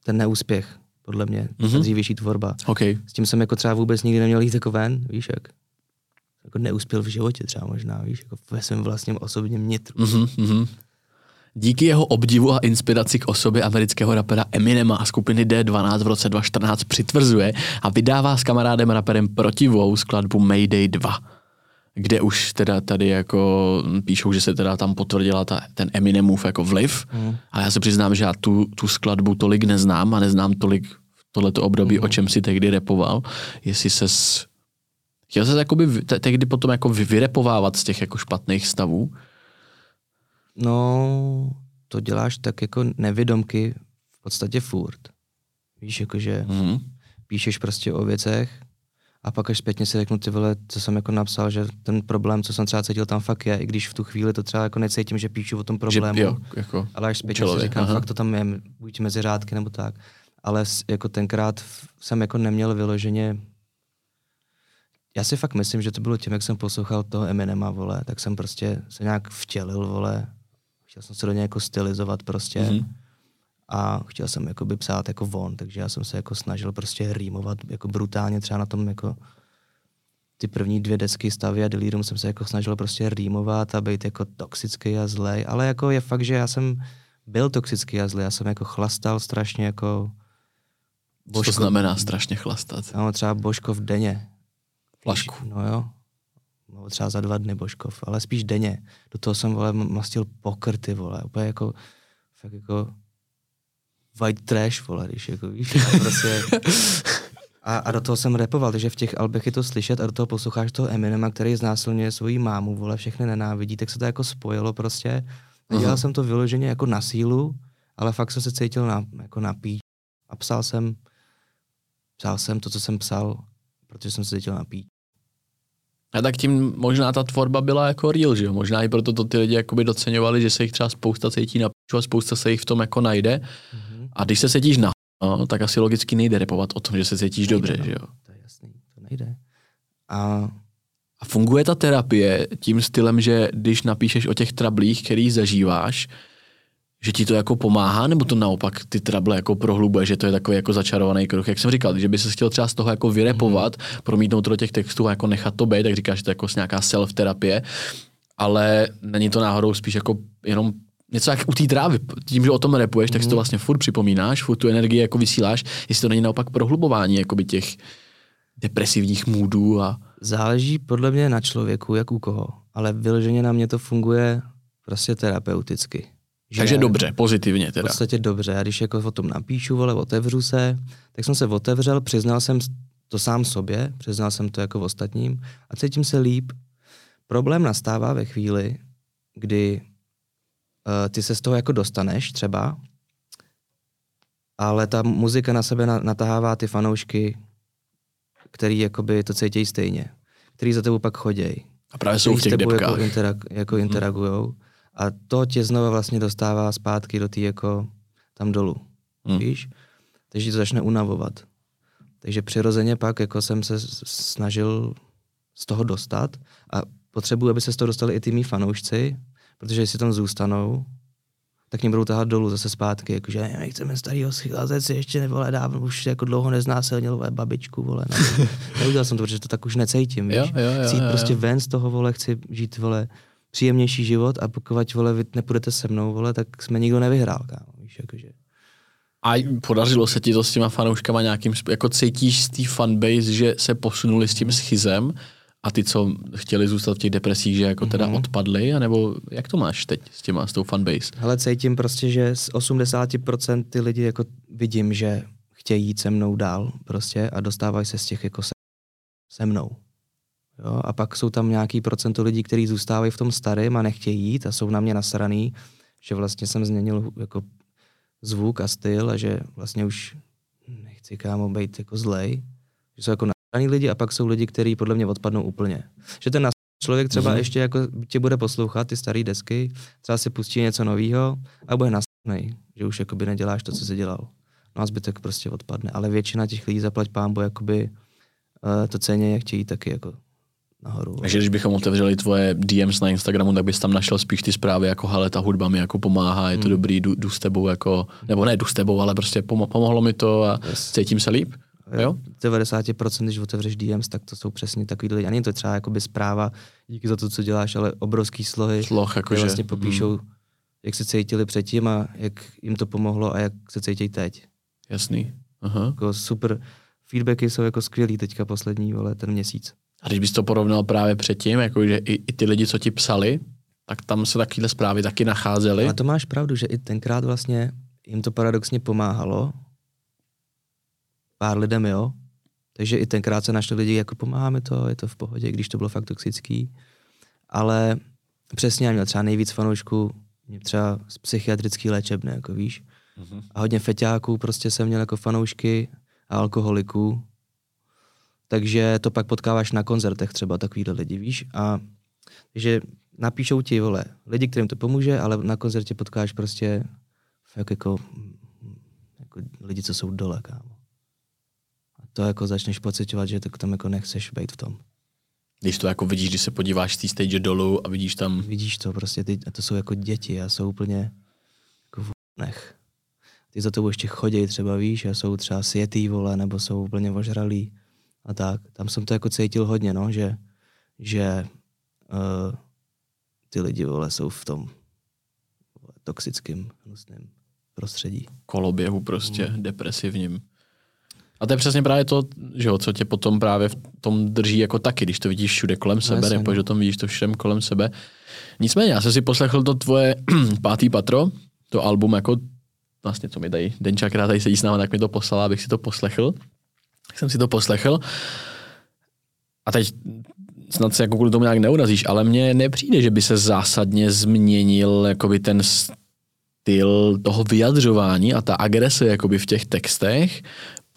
[SPEAKER 3] ten neúspěch, podle mě,
[SPEAKER 2] Mhm.
[SPEAKER 3] mm-hmm. dřívější tvorba.
[SPEAKER 2] OK.
[SPEAKER 3] S tím jsem jako třeba vůbec nikdy neměl jít jako ven, víš jak. Jako neuspěl v životě třeba možná, víš, jako ve svém vlastním osobním nitru.
[SPEAKER 2] Mhm, mhm. Díky jeho obdivu a inspiraci k osobě amerického rapera Eminema a skupiny D12 v roce 2014 přitvrzuje a vydává s kamarádem raperem protivou skladbu Mayday 2 kde už teda tady jako píšou, že se teda tam potvrdila ta, ten Eminemův jako vliv,
[SPEAKER 3] Mm.
[SPEAKER 2] ale já se přiznám, že já tu, tu skladbu tolik neznám a neznám tolik v tohleto období,
[SPEAKER 3] Mhm.
[SPEAKER 2] o čem si tehdy repoval, jestli ses chtěl ses jakoby te- tehdy potom jako vy- vyrepovávat z těch jako špatných stavů,
[SPEAKER 3] No, to děláš tak jako nevědomky v podstatě furt. Víš, jakože
[SPEAKER 2] mhm.
[SPEAKER 3] píšeš prostě o věcech a pak až zpětně si řeknu, ty vole, co jsem jako napsal, že ten problém, co jsem třeba cítil, tam fakt je, i když v tu chvíli to třeba jako necítím, že píšu o tom problému,
[SPEAKER 2] že jo, jako
[SPEAKER 3] ale až zpětně
[SPEAKER 2] člověk,
[SPEAKER 3] si říkám,
[SPEAKER 2] aha.
[SPEAKER 3] fakt to tam je, buď mezi řádky nebo tak. Ale jako tenkrát jsem jako neměl vyloženě já si fakt myslím, že to bylo tím, jak jsem poslouchal toho Eminema, vole, tak jsem prostě se nějak vtělil, vole. Chtěl jsem se do něj jako stylizovat prostě.
[SPEAKER 2] Mhm.
[SPEAKER 3] Mm-hmm. A chtěl jsem jakoby psát jako von, takže já jsem se jako snažil prostě rýmovat jako brutálně třeba na tom jako ty první dvě desky stavy a Delirium jsem se jako snažil prostě rýmovat a být jako toxický a zlej, ale jako je fakt, že já jsem byl toxický a zlej, já jsem jako chlastal strašně jako
[SPEAKER 2] Co to znamená strašně chlastat?
[SPEAKER 3] no, třeba Božkov denně,
[SPEAKER 2] Flašku.
[SPEAKER 3] No jo. No třeba za dva dny Božkov, ale spíš denně. Do toho jsem, vole, mastil pokr, ty vole, úplně jako, fakt jako white trash, vole, když jako víš, a prostě, a, a, do toho jsem repoval, takže v těch albech je to slyšet a do toho posloucháš toho Eminema, který znásilňuje svoji mámu, vole, všechny nenávidí, tak se to jako spojilo prostě. Nedělal jsem to vyloženě jako na sílu, ale fakt jsem se cítil na, jako na píč. A psal jsem, psal jsem to, co jsem psal, protože jsem se cítil na píč.
[SPEAKER 2] A tak tím možná ta tvorba byla jako real, že jo? Možná i proto to ty lidi jakoby doceňovali, že se jich třeba spousta cítí na piču a spousta se jich v tom jako najde.
[SPEAKER 3] Mhm.
[SPEAKER 2] A když se cítíš na no, tak asi logicky nejde repovat o tom, že se cítíš
[SPEAKER 3] Nejde,
[SPEAKER 2] dobře,
[SPEAKER 3] no.
[SPEAKER 2] že jo?
[SPEAKER 3] To je jasný, to nejde. A
[SPEAKER 2] A funguje ta terapie tím stylem, že když napíšeš o těch trablích, který zažíváš, že ti to jako pomáhá, nebo to naopak ty trable jako prohlubuje, že to je takový jako začarovaný kruh. Jak jsem říkal, že by se chtěl třeba z toho jako vyrepovat, promítnout to do těch textů a jako nechat to být, tak říkáš, že to je jako nějaká self-terapie, ale není to náhodou spíš jako jenom něco jak u té trávy. Tím, že o tom repuješ, tak si to vlastně furt připomínáš, furt tu energii jako vysíláš, jestli to není naopak prohlubování jakoby těch depresivních můdů a
[SPEAKER 3] záleží podle mě na člověku, jak u koho. Ale vyloženě na mě to funguje prostě terapeuticky. Že
[SPEAKER 2] takže dobře, pozitivně
[SPEAKER 3] V
[SPEAKER 2] teda.
[SPEAKER 3] podstatě dobře. A když jako o tom napíšu, vole, otevřu se, tak jsem se otevřel, přiznal jsem to sám sobě, přiznal jsem to jako v ostatním a cítím se líp. Problém nastává ve chvíli, kdy ty se z toho jako dostaneš třeba, ale ta muzika na sebe na, natahává ty fanoušky, který jakoby to cítí stejně, který za tebou pak chodějí
[SPEAKER 2] A právě jsou v těch
[SPEAKER 3] tebou
[SPEAKER 2] depkách.
[SPEAKER 3] Jako, interag, jako
[SPEAKER 2] Mhm.
[SPEAKER 3] interagujou. A to tě znova vlastně dostává zpátky do té jako tam dolů.
[SPEAKER 2] Hmm.
[SPEAKER 3] Víš? Takže to začne unavovat. Takže přirozeně pak jako jsem se snažil z toho dostat a potřebuji, aby se z toho dostali i ty mý fanoušci, protože jestli tam zůstanou, tak mě budou tahat dolů zase zpátky, jakože "Ne, my chceme starýho schylazec, ještě nevole, dávno už jako dlouho neznásilnil vole, babičku, vole. Ne. Neudělal jsem to, protože to tak už necítím, víš?
[SPEAKER 2] Jo, jo, jo,
[SPEAKER 3] chci jít
[SPEAKER 2] jo,
[SPEAKER 3] prostě
[SPEAKER 2] jo.
[SPEAKER 3] ven z toho, vole, chci žít, vole, příjemnější život a pokud, vole, vy nepůjdete se mnou, vole, tak jsme nikdo nevyhrál, kámo, víš, jakože.
[SPEAKER 2] A podařilo se ti to s těma fanouškama nějakým, jako cítíš z té fanbase, že se posunuli s tím schizem a ty, co chtěli zůstat v těch depresích, že jako teda
[SPEAKER 3] Mhm.
[SPEAKER 2] odpadli, anebo jak to máš teď s těma, s tou fanbase?
[SPEAKER 3] Ale cítím prostě, že z 80% ty lidi jako vidím, že chtějí jít se mnou dál prostě a dostávají se z těch jako se, se mnou. Jo? A pak jsou tam nějaký procento lidí, kteří zůstávají v tom starém a nechtějí jít a jsou na mě nasraný, že vlastně jsem změnil jako zvuk a styl a že vlastně už nechci kámo být jako zlej, že jsou jako nasraný lidi a pak jsou lidi, kteří podle mě odpadnou úplně. Že ten člověk třeba mm-hmm. ještě jako tě bude poslouchat ty staré desky, třeba si pustí něco nového a bude nasraný, že už jakoby neděláš to, co jsi dělal. No a zbytek prostě odpadne. Ale většina těch lidí zaplať pámbu jakoby uh, to ceně, jak chtějí taky jako nahoru.
[SPEAKER 2] Takže když bychom otevřeli tvoje DMs na Instagramu, tak bys tam našel spíš ty zprávy jako hele, ta hudba mi jako pomáhá, je to hmm. dobrý, jdu, jdu, s tebou jako, nebo ne jdu s tebou, ale prostě pomo- pomohlo mi to a yes. cítím se líp. Jo?
[SPEAKER 3] 90% když otevřeš DMs, tak to jsou přesně takový lidi. A není to třeba jakoby zpráva díky za to, co děláš, ale obrovský slohy,
[SPEAKER 2] Sloh,
[SPEAKER 3] které vlastně popíšou, hmm. jak se cítili předtím a jak jim to pomohlo a jak se cítí teď.
[SPEAKER 2] Jasný. Aha.
[SPEAKER 3] Jako super. Feedbacky jsou jako skvělý teďka poslední, vole, ten měsíc.
[SPEAKER 2] A když bys to porovnal právě předtím, jako že i, i ty lidi, co ti psali, tak tam se takovéhle zprávy taky nacházely.
[SPEAKER 3] A to máš pravdu, že i tenkrát vlastně jim to paradoxně pomáhalo. Pár lidem, jo. Takže i tenkrát se našli lidi, jako pomáháme to, je to v pohodě, když to bylo fakt toxický. Ale přesně, já měl třeba nejvíc fanoušků, mě třeba z psychiatrický léčebny, jako víš. Mm-hmm. A hodně feťáků prostě jsem měl jako fanoušky a alkoholiků, takže to pak potkáváš na koncertech třeba takovýhle lidi, víš? A že napíšou ti, vole, lidi, kterým to pomůže, ale na koncertě potkáš prostě fakt jako, jako lidi, co jsou dole, kámo. To jako začneš pocitovat, že tak tam jako nechceš být v tom.
[SPEAKER 2] Když to jako vidíš, když se podíváš z té stage dolů a vidíš tam...
[SPEAKER 3] Vidíš to prostě, ty, a to jsou jako děti a jsou úplně jako v nech. Ty za to ještě chodí třeba, víš, a jsou třeba světý, vole, nebo jsou úplně ožralí a tak. Tam jsem to jako cítil hodně, no, že, že uh, ty lidi vole, jsou v tom vole, toxickém, hnusném prostředí.
[SPEAKER 2] Koloběhu prostě, mm. depresivním. A to je přesně právě to, že jo, co tě potom právě v tom drží jako taky, když to vidíš všude kolem sebe, Jasně, nebo no. že tom vidíš to všem kolem sebe. Nicméně, já jsem si poslechl to tvoje pátý patro, to album jako vlastně, co mi dají Denča, která tady sedí s námi, tak mi to poslala, abych si to poslechl. Tak jsem si to poslechl. A teď snad se jako kvůli tomu nějak neurazíš, ale mně nepřijde, že by se zásadně změnil jakoby ten styl toho vyjadřování a ta agrese jakoby v těch textech,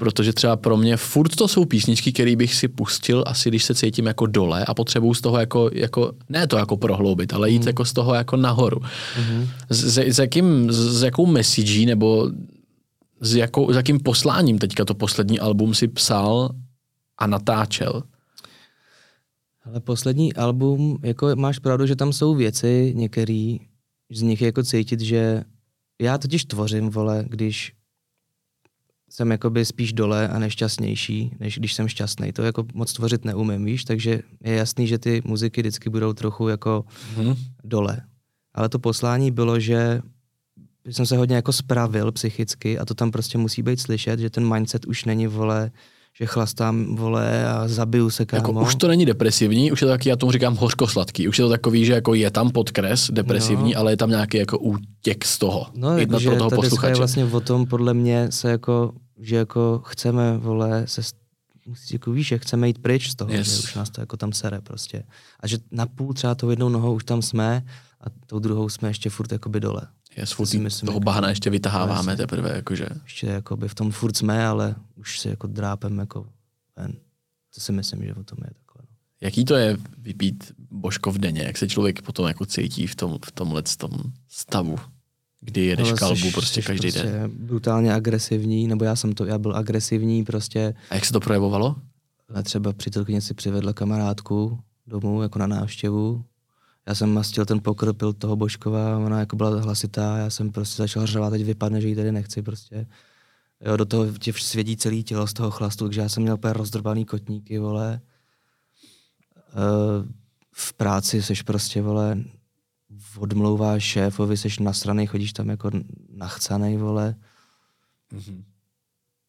[SPEAKER 2] protože třeba pro mě furt to jsou písničky, které bych si pustil asi, když se cítím jako dole a potřebuju z toho jako, jako ne to jako prohloubit, ale jít mm. jako z toho jako nahoru. Mm-hmm. S, s, jakým, s jakou messagí nebo s, jakou, s jakým posláním teďka to poslední album si psal a natáčel?
[SPEAKER 3] Ale poslední album, jako máš pravdu, že tam jsou věci některý, z nich je jako cítit, že já totiž tvořím, vole, když jsem jakoby spíš dole a nešťastnější, než když jsem šťastný. To jako moc tvořit neumím, víš, takže je jasný, že ty muziky vždycky budou trochu jako hmm. dole. Ale to poslání bylo, že jsem se hodně jako spravil psychicky a to tam prostě musí být slyšet, že ten mindset už není, vole, že chlastám, vole, a zabiju se, kámo.
[SPEAKER 2] Jako, už to není depresivní, už je to taky, já tomu říkám hořkosladký. Už je to takový, že jako je tam podkres depresivní, no. ale je tam nějaký jako útěk z toho.
[SPEAKER 3] No, že pro toho ta posluchače. je vlastně o tom, podle mě, se jako, že jako chceme, vole, se musí, jako víš, že chceme jít pryč z toho, yes. že už nás to jako tam sere prostě. A že na půl třeba tou jednou nohou už tam jsme a tou druhou jsme ještě furt jakoby dole.
[SPEAKER 2] Je, si myslím, toho bahna ještě vytaháváme vlastně, teprve, jakože.
[SPEAKER 3] Ještě jakoby v tom furt jsme, ale už se jako drápem jako ven. To si myslím, že o tom je takhle. No.
[SPEAKER 2] Jaký to je vypít božko v denně? Jak se člověk potom jako cítí v, tom, v tomhle tom stavu? Kdy jedeš no, kalbu prostě každý prostě den?
[SPEAKER 3] brutálně agresivní, nebo já jsem to, já byl agresivní prostě.
[SPEAKER 2] A jak se to projevovalo?
[SPEAKER 3] A třeba přítelkyně si přivedla kamarádku domů jako na návštěvu já jsem mastil ten pokrm, pil toho Božkova, ona jako byla hlasitá, já jsem prostě začal řvát, teď vypadne, že ji tady nechci prostě. Jo, do toho tě svědí celý tělo z toho chlastu, takže já jsem měl úplně rozdrbaný kotníky, vole. Uh, v práci seš prostě, vole, odmlouváš šéfovi, seš nasranej, chodíš tam jako nachcanej, vole. Mm-hmm.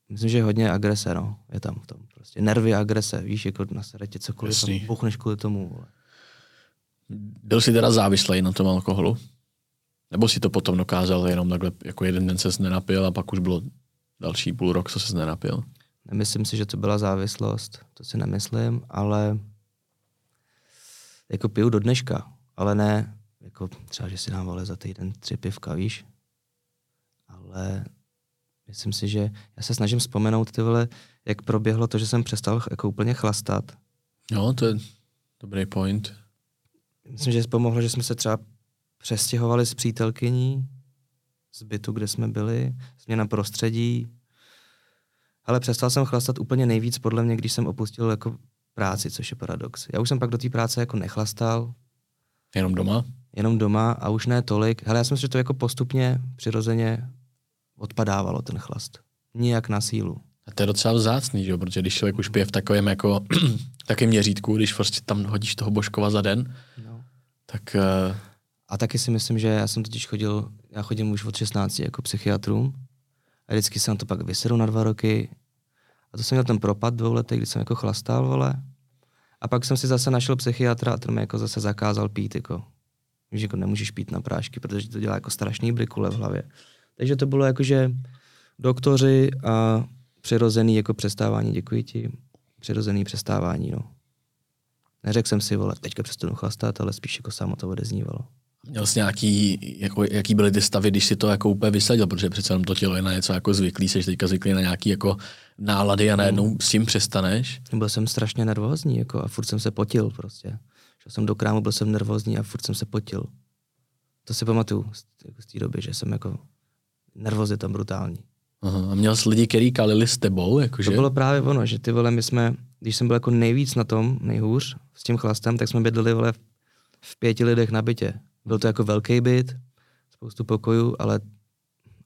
[SPEAKER 3] Myslím, že hodně agrese, no, je tam v tom. Prostě nervy agrese, víš, jako na tě cokoliv, tam buchneš kvůli tomu, vole.
[SPEAKER 2] Byl jsi teda závislý na tom alkoholu? Nebo si to potom dokázal jenom takhle, jako jeden den se nenapil a pak už bylo další půl rok, co se nenapil?
[SPEAKER 3] Nemyslím si, že to byla závislost, to si nemyslím, ale jako piju do dneška, ale ne, jako třeba, že si dám ale za týden tři pivka, víš? Ale Myslím si, že já se snažím vzpomenout ty vole, jak proběhlo to, že jsem přestal jako úplně chlastat.
[SPEAKER 2] Jo, to je dobrý point.
[SPEAKER 3] Myslím, že pomohlo, že jsme se třeba přestěhovali s přítelkyní z bytu, kde jsme byli, změna prostředí. Ale přestal jsem chlastat úplně nejvíc podle mě, když jsem opustil jako práci, což je paradox. Já už jsem pak do té práce jako nechlastal.
[SPEAKER 2] Jenom doma?
[SPEAKER 3] Jenom doma a už ne tolik. Ale já si myslím, že to jako postupně, přirozeně odpadávalo ten chlast. Nijak na sílu.
[SPEAKER 2] A to je docela vzácný, že jo? protože když člověk už pije v takovém jako takém měřítku, když prostě tam hodíš toho Božkova za den, no. Tak... Uh...
[SPEAKER 3] A taky si myslím, že já jsem totiž chodil, já chodím už od 16 jako psychiatrům a vždycky jsem to pak vysedl na dva roky a to jsem měl ten propad dvou letech, kdy jsem jako chlastal, vole. A pak jsem si zase našel psychiatra a ten mi jako zase zakázal pít, jako. Víš, jako nemůžeš pít na prášky, protože to dělá jako strašný brikule v hlavě. Takže to bylo jako, že doktoři a přirozený jako přestávání, děkuji ti, přirozený přestávání, no. Neřekl jsem si, vole, teďka přestanu chlastat, ale spíš jako samo to odeznívalo.
[SPEAKER 2] Měl jsi nějaký, jako, jaký byly ty stavy, když si to jako úplně vysadil, protože přece jenom to tělo je na něco jako zvyklý, jsi teďka zvyklý na nějaký jako nálady a najednou mm. s tím přestaneš.
[SPEAKER 3] Byl jsem strašně nervózní jako, a furt jsem se potil prostě. Šel jsem do krámu, byl jsem nervózní a furt jsem se potil. To si pamatuju z, jako z té doby, že jsem jako nervozita brutální.
[SPEAKER 2] Aha. A měl jsi lidi, kteří kalili s tebou? Jakože?
[SPEAKER 3] To bylo právě ono, že ty vole, my jsme, když jsem byl jako nejvíc na tom, nejhůř, s tím chlastem, tak jsme bydleli vole v pěti lidech na bytě. Byl to jako velký byt, spoustu pokojů, ale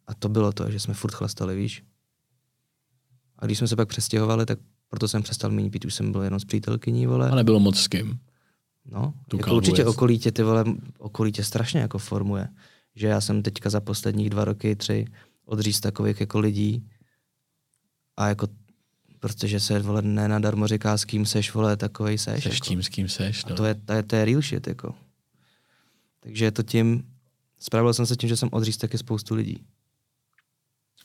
[SPEAKER 3] a to bylo to, že jsme furt chlastali, víš. A když jsme se pak přestěhovali, tak proto jsem přestal méně pít, už jsem byl jenom s přítelkyní, vole.
[SPEAKER 2] A nebylo moc s kým.
[SPEAKER 3] No, jako určitě okolí tě, ty vole, okolí tě strašně jako formuje. Že já jsem teďka za posledních dva roky, tři odříz takových jako lidí a jako protože se vole nenadarmo říká, s kým seš, vole, takovej seš.
[SPEAKER 2] Seš jako. tím, s kým seš, no.
[SPEAKER 3] A to je, to je, to je real shit, jako. Takže je to tím, spravil jsem se tím, že jsem odříz taky spoustu lidí.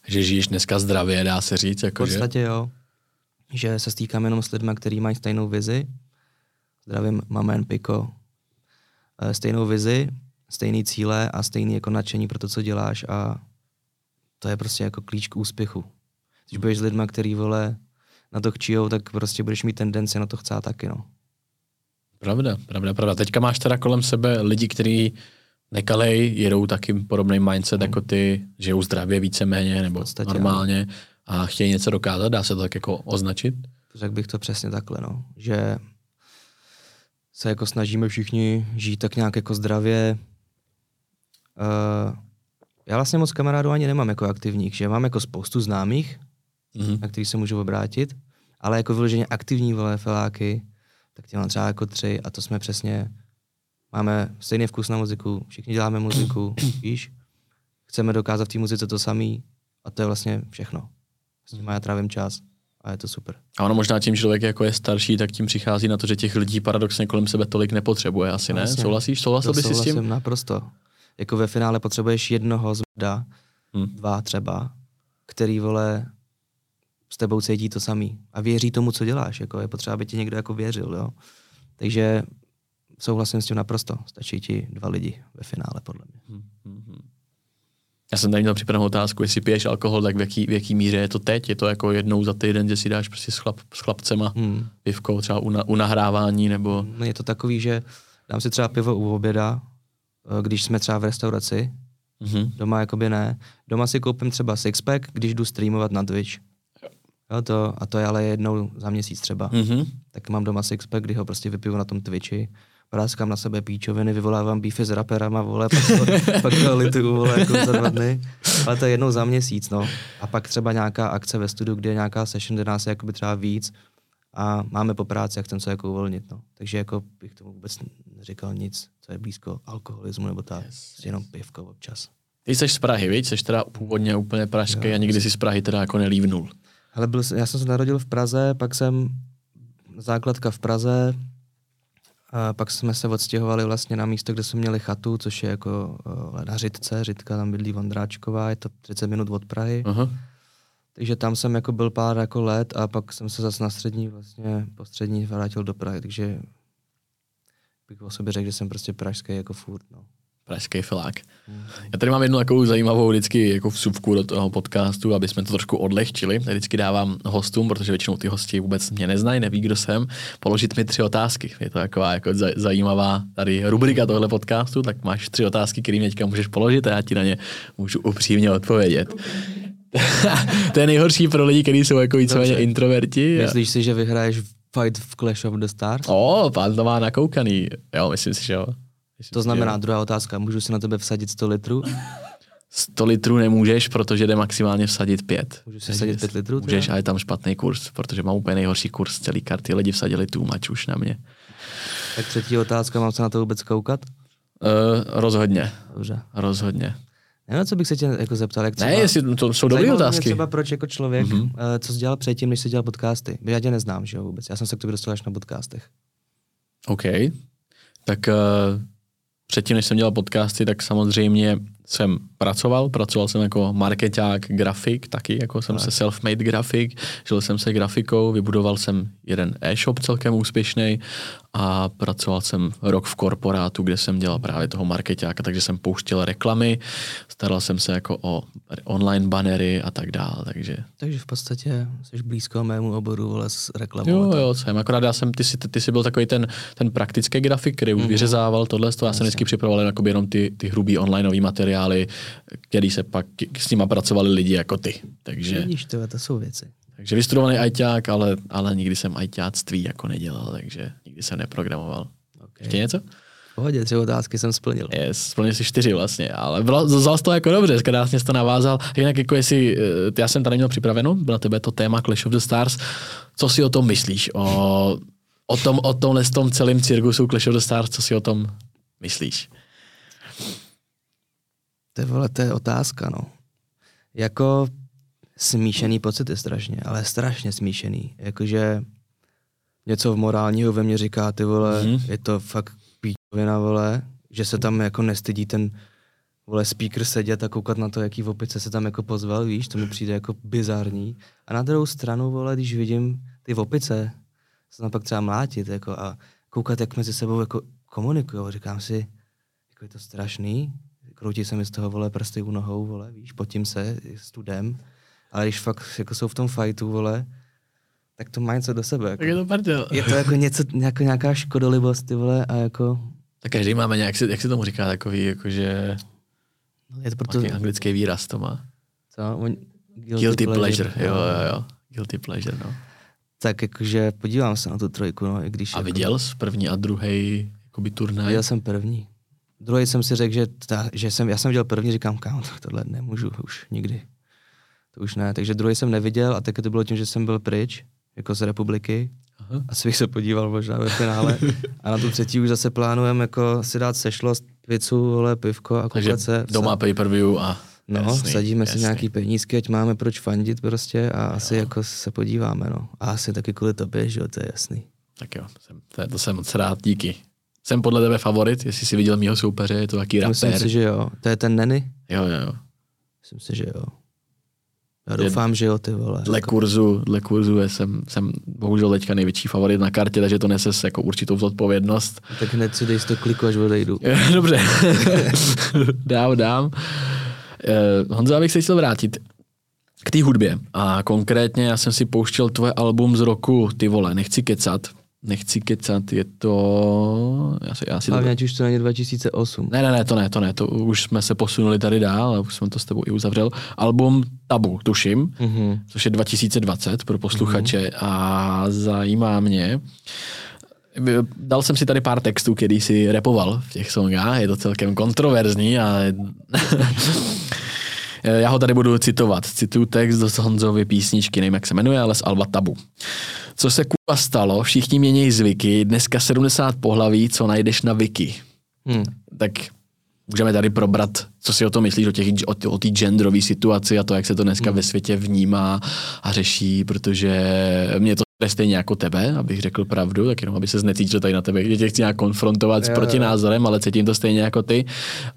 [SPEAKER 2] Že žiješ dneska zdravě, dá se říct? Jako
[SPEAKER 3] v podstatě že? jo. Že se stýkám jenom s lidmi, kteří mají stejnou vizi. Zdravím Mamen, Piko. Eh, stejnou vizi, stejný cíle a stejný jako nadšení pro to, co děláš a to je prostě jako klíč k úspěchu. Když budeš s lidmi, který vole na to chčijou, tak prostě budeš mít tendenci na to chcát taky, no.
[SPEAKER 2] Pravda, pravda, pravda. Teďka máš teda kolem sebe lidi, kteří nekalej, jedou taky podobný mindset mm. jako ty, žijou zdravě víceméně nebo podstatě, normálně a chtějí něco dokázat, dá se to tak jako označit?
[SPEAKER 3] Řekl bych to přesně takhle, no. že se jako snažíme všichni žít tak nějak jako zdravě. Uh, já vlastně moc kamarádů ani nemám jako aktivních, že mám jako spoustu známých, mm-hmm. na který se můžu obrátit, ale jako vyloženě aktivní vole feláky, tak tě mám třeba jako tři a to jsme přesně, máme stejný vkus na muziku, všichni děláme muziku, víš, chceme dokázat v té muzice to samý a to je vlastně všechno. S nimi já trávím čas a je to super.
[SPEAKER 2] A ono možná tím, že člověk jako je starší, tak tím přichází na to, že těch lidí paradoxně kolem sebe tolik nepotřebuje, asi ne? Vlastně. Souhlasíš? Souhlasil bys si s tím?
[SPEAKER 3] naprosto. Jako ve finále potřebuješ jednoho z hmm. dva třeba, který, vole, s tebou cítí to samý a věří tomu, co děláš. Jako je potřeba, aby ti někdo jako věřil. Jo? Takže souhlasím s tím naprosto. Stačí ti dva lidi ve finále, podle mě. Hmm, hmm, hmm.
[SPEAKER 2] Já jsem tady měl připravenou otázku, jestli piješ alkohol, tak v jaký, v jaký míře je to teď? Je to jako jednou za týden, že si dáš prostě s, chlap, s chlapcema hmm. pivkou třeba u, na, u nahrávání nebo...
[SPEAKER 3] No je to takový, že dám si třeba pivo u oběda, eh, když jsme třeba v restauraci, mm-hmm. doma jakoby ne. Doma si koupím třeba sixpack, když jdu streamovat na Twitch. Jo, to, a to je ale jednou za měsíc třeba. Mm-hmm. Tak mám doma sixpack, kdy ho prostě vypiju na tom Twitchi, práskám na sebe píčoviny, vyvolávám beefy s raperama, vole, pak to, pak to lituju, vole, jako za dva dny. Ale to je jednou za měsíc, no. A pak třeba nějaká akce ve studiu, kde je nějaká session, kde nás je jakoby třeba víc a máme po práci a chcem se jako uvolnit, no. Takže jako bych tomu vůbec neříkal nic, co je blízko alkoholismu nebo tak, yes. jenom pivko občas.
[SPEAKER 2] Ty jsi z Prahy, víš? Jsi teda původně úplně pražský jo, a nikdy jsi z Prahy teda jako nelívnul.
[SPEAKER 3] Ale byl, já jsem se narodil v Praze, pak jsem základka v Praze, a pak jsme se odstěhovali vlastně na místo, kde jsme měli chatu, což je jako uh, na Řitce, Řitka tam bydlí Vondráčková, je to 30 minut od Prahy. Aha. Takže tam jsem jako byl pár jako let a pak jsem se zase na střední vlastně po střední vrátil do Prahy, takže bych o sobě řekl, že jsem prostě pražský jako furt, no.
[SPEAKER 2] Pražský filák. Já tady mám jednu takovou zajímavou vždycky jako vsuvku do toho podcastu, aby jsme to trošku odlehčili. Já vždycky dávám hostům, protože většinou ty hosti vůbec mě neznají, neví, kdo jsem, položit mi tři otázky. Je to taková jako zajímavá tady rubrika tohle podcastu, tak máš tři otázky, které mě teďka můžeš položit a já ti na ně můžu upřímně odpovědět. to je nejhorší pro lidi, kteří jsou jako víceméně introverti.
[SPEAKER 3] Myslíš si, že vyhraješ fight v Clash of the Stars?
[SPEAKER 2] O, pán to má nakoukaný. Jo, myslím si, že jo.
[SPEAKER 3] To znamená, druhá otázka, můžu si na tebe vsadit 100 litrů?
[SPEAKER 2] 100 litrů nemůžeš, protože jde maximálně vsadit 5.
[SPEAKER 3] Můžu si vsadit 5 litrů?
[SPEAKER 2] Můžeš, ale je tam špatný kurz, protože mám úplně nejhorší kurz celý karty. Lidi vsadili tu mač už na mě.
[SPEAKER 3] Tak třetí otázka, mám se na to vůbec koukat?
[SPEAKER 2] Uh, rozhodně.
[SPEAKER 3] Dobře.
[SPEAKER 2] Rozhodně.
[SPEAKER 3] Nevím, co bych se tě jako zeptal. Jak
[SPEAKER 2] třeba, ne, jestli to jsou dobré otázky.
[SPEAKER 3] třeba proč jako člověk, mm-hmm. uh, co jsi dělal předtím, než jsi dělal podcasty. Já tě neznám, že jo, vůbec. Já jsem se k tobě dostal až na podcastech.
[SPEAKER 2] OK. Tak uh, předtím, než jsem dělal podcasty, tak samozřejmě jsem pracoval, pracoval jsem jako marketák, grafik, taky jako jsem tak. se self-made grafik, žil jsem se grafikou, vybudoval jsem jeden e-shop celkem úspěšný a pracoval jsem rok v korporátu, kde jsem dělal právě toho marketáka, takže jsem pouštěl reklamy, staral jsem se jako o online banery a tak dále, takže...
[SPEAKER 3] Takže v podstatě jsi blízko mému oboru, vole, s reklamou.
[SPEAKER 2] Jo, jo, jsem, akorát já jsem, ty jsi, ty jsi byl takový ten, ten praktický grafik, který mm-hmm. vyřezával tohle, to já jsem vždycky připravoval jako jenom ty, ty hrubý onlineový materiály, který se pak s nima pracovali lidi jako ty. Takže...
[SPEAKER 3] Vidíš, to, to jsou věci.
[SPEAKER 2] Takže vystudovaný ajťák, ale, ale nikdy jsem ajťáctví jako nedělal, takže nikdy jsem neprogramoval. Okay. Ještě něco?
[SPEAKER 3] pohodě, tři otázky jsem splnil.
[SPEAKER 2] Yes, splnil si čtyři vlastně, ale bylo, zazal to jako dobře, krásně jsi to navázal. Jinak jako jestli, eh, já jsem tady měl připraveno, na tebe to téma Clash of the Stars, co si o tom myslíš? O, o tom, o tomhle tom celém cirkusu Clash of the Stars, co si o tom myslíš?
[SPEAKER 3] To je, vole, to je otázka, no. Jako smíšený pocity strašně, ale strašně smíšený. Jakože něco v morálního ve mně říká, ty vole, mm-hmm. je to fakt píčovina, vole, že se tam jako nestydí ten vole speaker sedět a koukat na to, jaký v opice se tam jako pozval, víš, to mi přijde jako bizarní. A na druhou stranu, vole, když vidím ty opice, se tam pak třeba mlátit, jako a koukat, jak mezi sebou jako komunikují, říkám si, jako je to strašný, kroutí se mi z toho, vole, prsty u nohou, vole, víš, potím se, studem, ale když fakt jako jsou v tom fightu, vole, tak to má něco do sebe. Jako.
[SPEAKER 2] Tak je to prdel.
[SPEAKER 3] Je to jako něco, jako nějaká škodolibost, ty vole, a jako...
[SPEAKER 2] Tak každý máme nějak, jak se tomu říká, takový, jakože...
[SPEAKER 3] No, je to proto...
[SPEAKER 2] anglický výraz to má.
[SPEAKER 3] Co? On...
[SPEAKER 2] Guilty, Guilty pleasure. pleasure, jo, jo, jo. Guilty pleasure, no.
[SPEAKER 3] Tak jakože podívám se na tu trojku, no, i když...
[SPEAKER 2] A
[SPEAKER 3] jako...
[SPEAKER 2] viděl jsi první a druhý jakoby turnaj?
[SPEAKER 3] Viděl jsem první. Druhý jsem si řekl, že, ta, že jsem, já jsem viděl první, říkám, kámo, tohle nemůžu už nikdy. To už ne. Takže druhý jsem neviděl a taky to bylo tím, že jsem byl pryč, jako z republiky. Aha. Asi bych se podíval možná ve finále. A na tu třetí už zase plánujeme jako si dát sešlost, pizzu, vole, pivko a koukat se.
[SPEAKER 2] doma pay-per-view a
[SPEAKER 3] No, jasný, sadíme jasný. si nějaký penízky, ať máme proč fandit prostě a jo. asi jako se podíváme, no. A asi taky kvůli tobě, že jo, to je jasný.
[SPEAKER 2] Tak jo, to, to jsem moc rád, díky. Jsem podle tebe favorit, jestli jsi viděl mýho soupeře, je to taký rapper.
[SPEAKER 3] Myslím si, že jo. To je ten Neny?
[SPEAKER 2] Jo, jo, jo.
[SPEAKER 3] Myslím si, že jo. Já doufám, je, že jo, ty vole.
[SPEAKER 2] Dle jako... kurzu, dle kurzu je, jsem, jsem bohužel teďka největší favorit na kartě, takže to nese jako určitou zodpovědnost.
[SPEAKER 3] Tak hned si dej to kliku, až odejdu.
[SPEAKER 2] Dobře. dám, dám. Uh, Honzo, abych se chtěl vrátit k té hudbě. A konkrétně já jsem si pouštěl tvoje album z roku, ty vole, nechci kecat nechci kecat, je to... Já si, já si
[SPEAKER 3] Hlavně, to... už to není 2008.
[SPEAKER 2] Ne, ne, ne, to ne, to ne, to už jsme se posunuli tady dál, a už jsem to s tebou i uzavřel. Album Tabu, tuším, mm-hmm. což je 2020 pro posluchače mm-hmm. a zajímá mě, Dal jsem si tady pár textů, který si repoval v těch songách, je to celkem kontroverzní, ale já ho tady budu citovat. Cituju text do Honzovy písničky, nevím, jak se jmenuje, ale z Alba Tabu. Co se kupa stalo, všichni mění zvyky, dneska 70 pohlaví, co najdeš na Wiki. Hmm. Tak můžeme tady probrat, co si o tom myslíš, o té o, o genderové situaci a to, jak se to dneska hmm. ve světě vnímá a řeší, protože mě to je stejně jako tebe, abych řekl pravdu, tak jenom aby se znecítil tady na tebe, že tě chci nějak konfrontovat s
[SPEAKER 3] Jo,
[SPEAKER 2] protinázorem, ale cítím to stejně jako ty.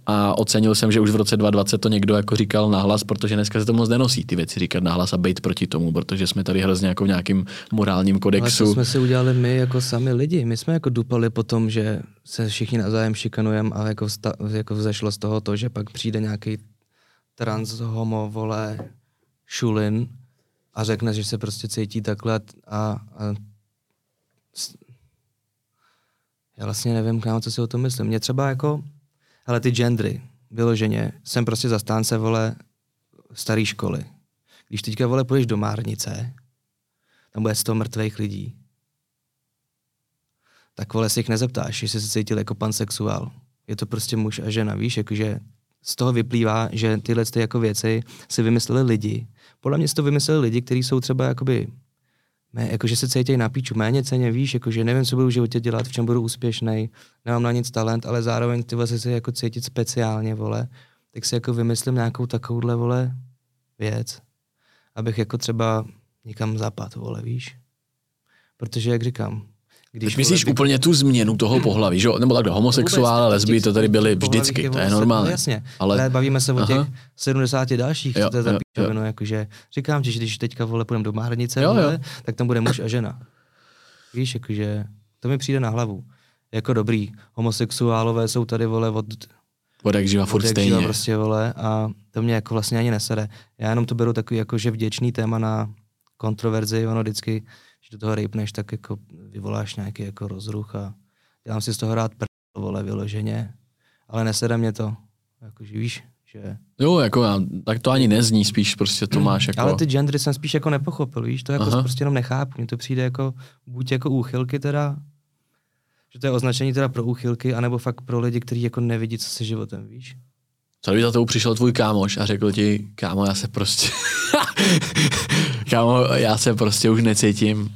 [SPEAKER 2] A ocenil jsem, že už v roce 2020 to někdo jako říkal nahlas, protože dneska se to moc nenosí ty věci říkat nahlas a být proti tomu, protože jsme tady hrozně jako v nějakým morálním
[SPEAKER 3] Ale
[SPEAKER 2] kodexu.
[SPEAKER 3] to jsme si udělali my jako sami lidi. My jsme jako dupali po tom, že se všichni navzájem šikanujeme a jako, vsta, jako vzešlo z toho to, že pak přijde nějaký trans homo vole šulin a řekne, že se prostě cítí takhle a, a já vlastně nevím, kámo, co si o tom myslím. Mě třeba jako, ale ty gendry, vyloženě, jsem prostě zastánce, vole, staré školy. Když teďka, vole, půjdeš do Márnice, tam bude 100 mrtvých lidí, tak vole si jich nezeptáš, jestli se cítil jako pansexuál. Je to prostě muž a žena, víš, jakože z toho vyplývá, že tyhle ty jako věci si vymysleli lidi. Podle mě si to vymysleli lidi, kteří jsou třeba jakoby mé, jakože se cítí na píču méně ceně, víš, jakože nevím, co budu v životě dělat, v čem budu úspěšný, nemám na nic talent, ale zároveň ty vole se jako cítit speciálně, vole, tak si jako vymyslím nějakou takovouhle, vole, věc, abych jako třeba někam zapad, vole, víš. Protože, jak říkám,
[SPEAKER 2] Když myslíš úplně tu změnu toho pohlaví, že? nebo takhle homosexuále, lesby, to tady byly vždycky, to je normální.
[SPEAKER 3] No, jasně,
[SPEAKER 2] Ale-
[SPEAKER 3] ale bavíme se o těch
[SPEAKER 2] Aha.
[SPEAKER 3] 70 dalších,
[SPEAKER 2] Jo,
[SPEAKER 3] co to je za
[SPEAKER 2] jo,
[SPEAKER 3] píčovinu, jakože říkám ti, že když teďka vole půjdeme do Mahranice,
[SPEAKER 2] Jo, jo.
[SPEAKER 3] tak tam bude muž a žena. Víš, jakože to mi přijde na hlavu. Jako dobrý, homosexuálové jsou tady vole od,
[SPEAKER 2] Od jak živa furt stejně.
[SPEAKER 3] živa prostě vole a to mě jako vlastně ani nesede. Já jenom to beru takový jako, že vděčný téma na kontroverzi, ono vždycky, když do toho rejpneš, tak jako vyvoláš nějaký jako rozruch a dělám si z toho rád pr- vole vyloženě, ale nesede mě to, jakože víš, že...
[SPEAKER 2] Jo, jako já, tak to ani nezní, spíš prostě to máš jako...
[SPEAKER 3] Ale ty gendry jsem spíš jako nepochopil, víš, to jako
[SPEAKER 2] Aha.
[SPEAKER 3] prostě jenom nechápu, mně to přijde jako buď jako úchylky teda, že to je označení teda pro úchylky, anebo fakt pro lidi, kteří jako nevidí, co se životem, víš.
[SPEAKER 2] Co kdyby za tou přišel tvůj kámoš a řekl ti, kámo, já se prostě... kámo, já se prostě už necítím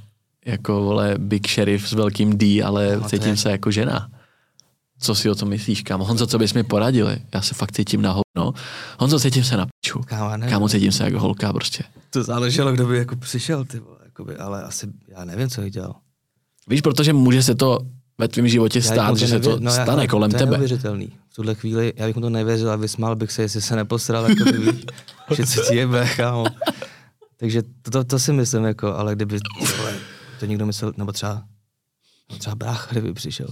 [SPEAKER 2] jako, vole, big sheriff s velkým D, ale
[SPEAKER 3] No,
[SPEAKER 2] cítím
[SPEAKER 3] je-
[SPEAKER 2] se jako žena. Co si o tom myslíš, kámo? Honzo, co bys mi poradili? Já se fakt cítím na hovno. Honzo, cítím se na piču.
[SPEAKER 3] Kámo, ne,
[SPEAKER 2] Kámo, cítím se jako holka prostě.
[SPEAKER 3] To záleželo, kdo by jako přišel, ty vole, jakoby, ale asi, já nevím, co bych dělal.
[SPEAKER 2] Víš, protože může se to ve tvém životě
[SPEAKER 3] Já
[SPEAKER 2] stát, že se
[SPEAKER 3] nevě-
[SPEAKER 2] to
[SPEAKER 3] no, já-
[SPEAKER 2] stane kolem
[SPEAKER 3] to je
[SPEAKER 2] tebe.
[SPEAKER 3] neuvěřitelný. V tuhle chvíli, já bych mu to nevěřil a vysmál bych se, jestli se neposral, jako ty víš, že co ti jebe, kámo. Takže to, to, to, si myslím, jako, ale kdyby vole, to někdo myslel, nebo třeba, no třeba brácha, kdyby přišel.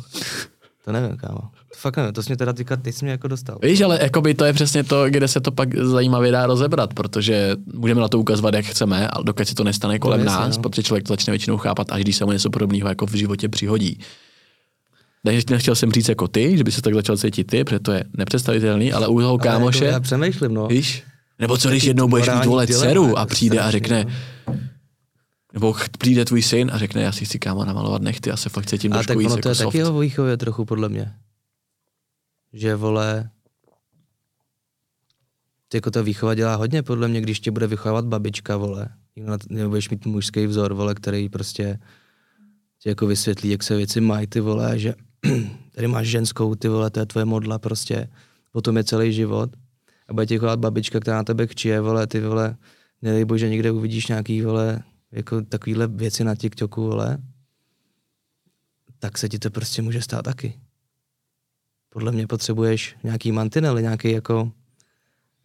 [SPEAKER 3] To nevím, kámo. To fakt nevím, to jsi mě teda teďka, teď jsi mě jako dostal.
[SPEAKER 2] Víš, ale jakoby to je přesně to, kde se to pak zajímavě dá rozebrat, protože můžeme na to ukazovat, jak chceme, ale dokud se to nestane kolem
[SPEAKER 3] jasně,
[SPEAKER 2] nás,
[SPEAKER 3] no.
[SPEAKER 2] protože člověk to začne většinou chápat, až když se mu něco podobného jako v životě přihodí. Takže nechtěl jsem říct jako ty, že by se tak začal cítit ty, protože to je nepředstavitelný, ale u toho
[SPEAKER 3] Ale
[SPEAKER 2] kámoše,
[SPEAKER 3] Jako, já přemýšlím, no.
[SPEAKER 2] víš, nebo co když jednou budeš mít vole dceru a
[SPEAKER 3] jako
[SPEAKER 2] přijde a řekne,
[SPEAKER 3] no.
[SPEAKER 2] nebo přijde tvůj syn a řekne, já si chci kámo namalovat nechty, já se fakt cítím
[SPEAKER 3] A
[SPEAKER 2] trošku
[SPEAKER 3] tak
[SPEAKER 2] víc
[SPEAKER 3] ono
[SPEAKER 2] jako
[SPEAKER 3] to je
[SPEAKER 2] soft.
[SPEAKER 3] taky o výchově trochu, podle mě. Že, vole, ty jako ta výchova dělá hodně, podle mě, když tě bude vychovávat babička, vole. T- Nebudeš mít mužský vzor, vole, který prostě ti jako vysvětlí, jak se věci mají, ty vole, a že tady máš ženskou, ty vole, to je tvoje modla, prostě. Potom je celý život. A bude ti chovat babička, která na tebe kčije, vole, ty vole, nedej bože, někde uvidíš nějaký, vole, jako takovýhle věci na TikToku, vole, tak se ti to prostě může stát taky. Podle mě potřebuješ nějaký mantinely, nějaký jako...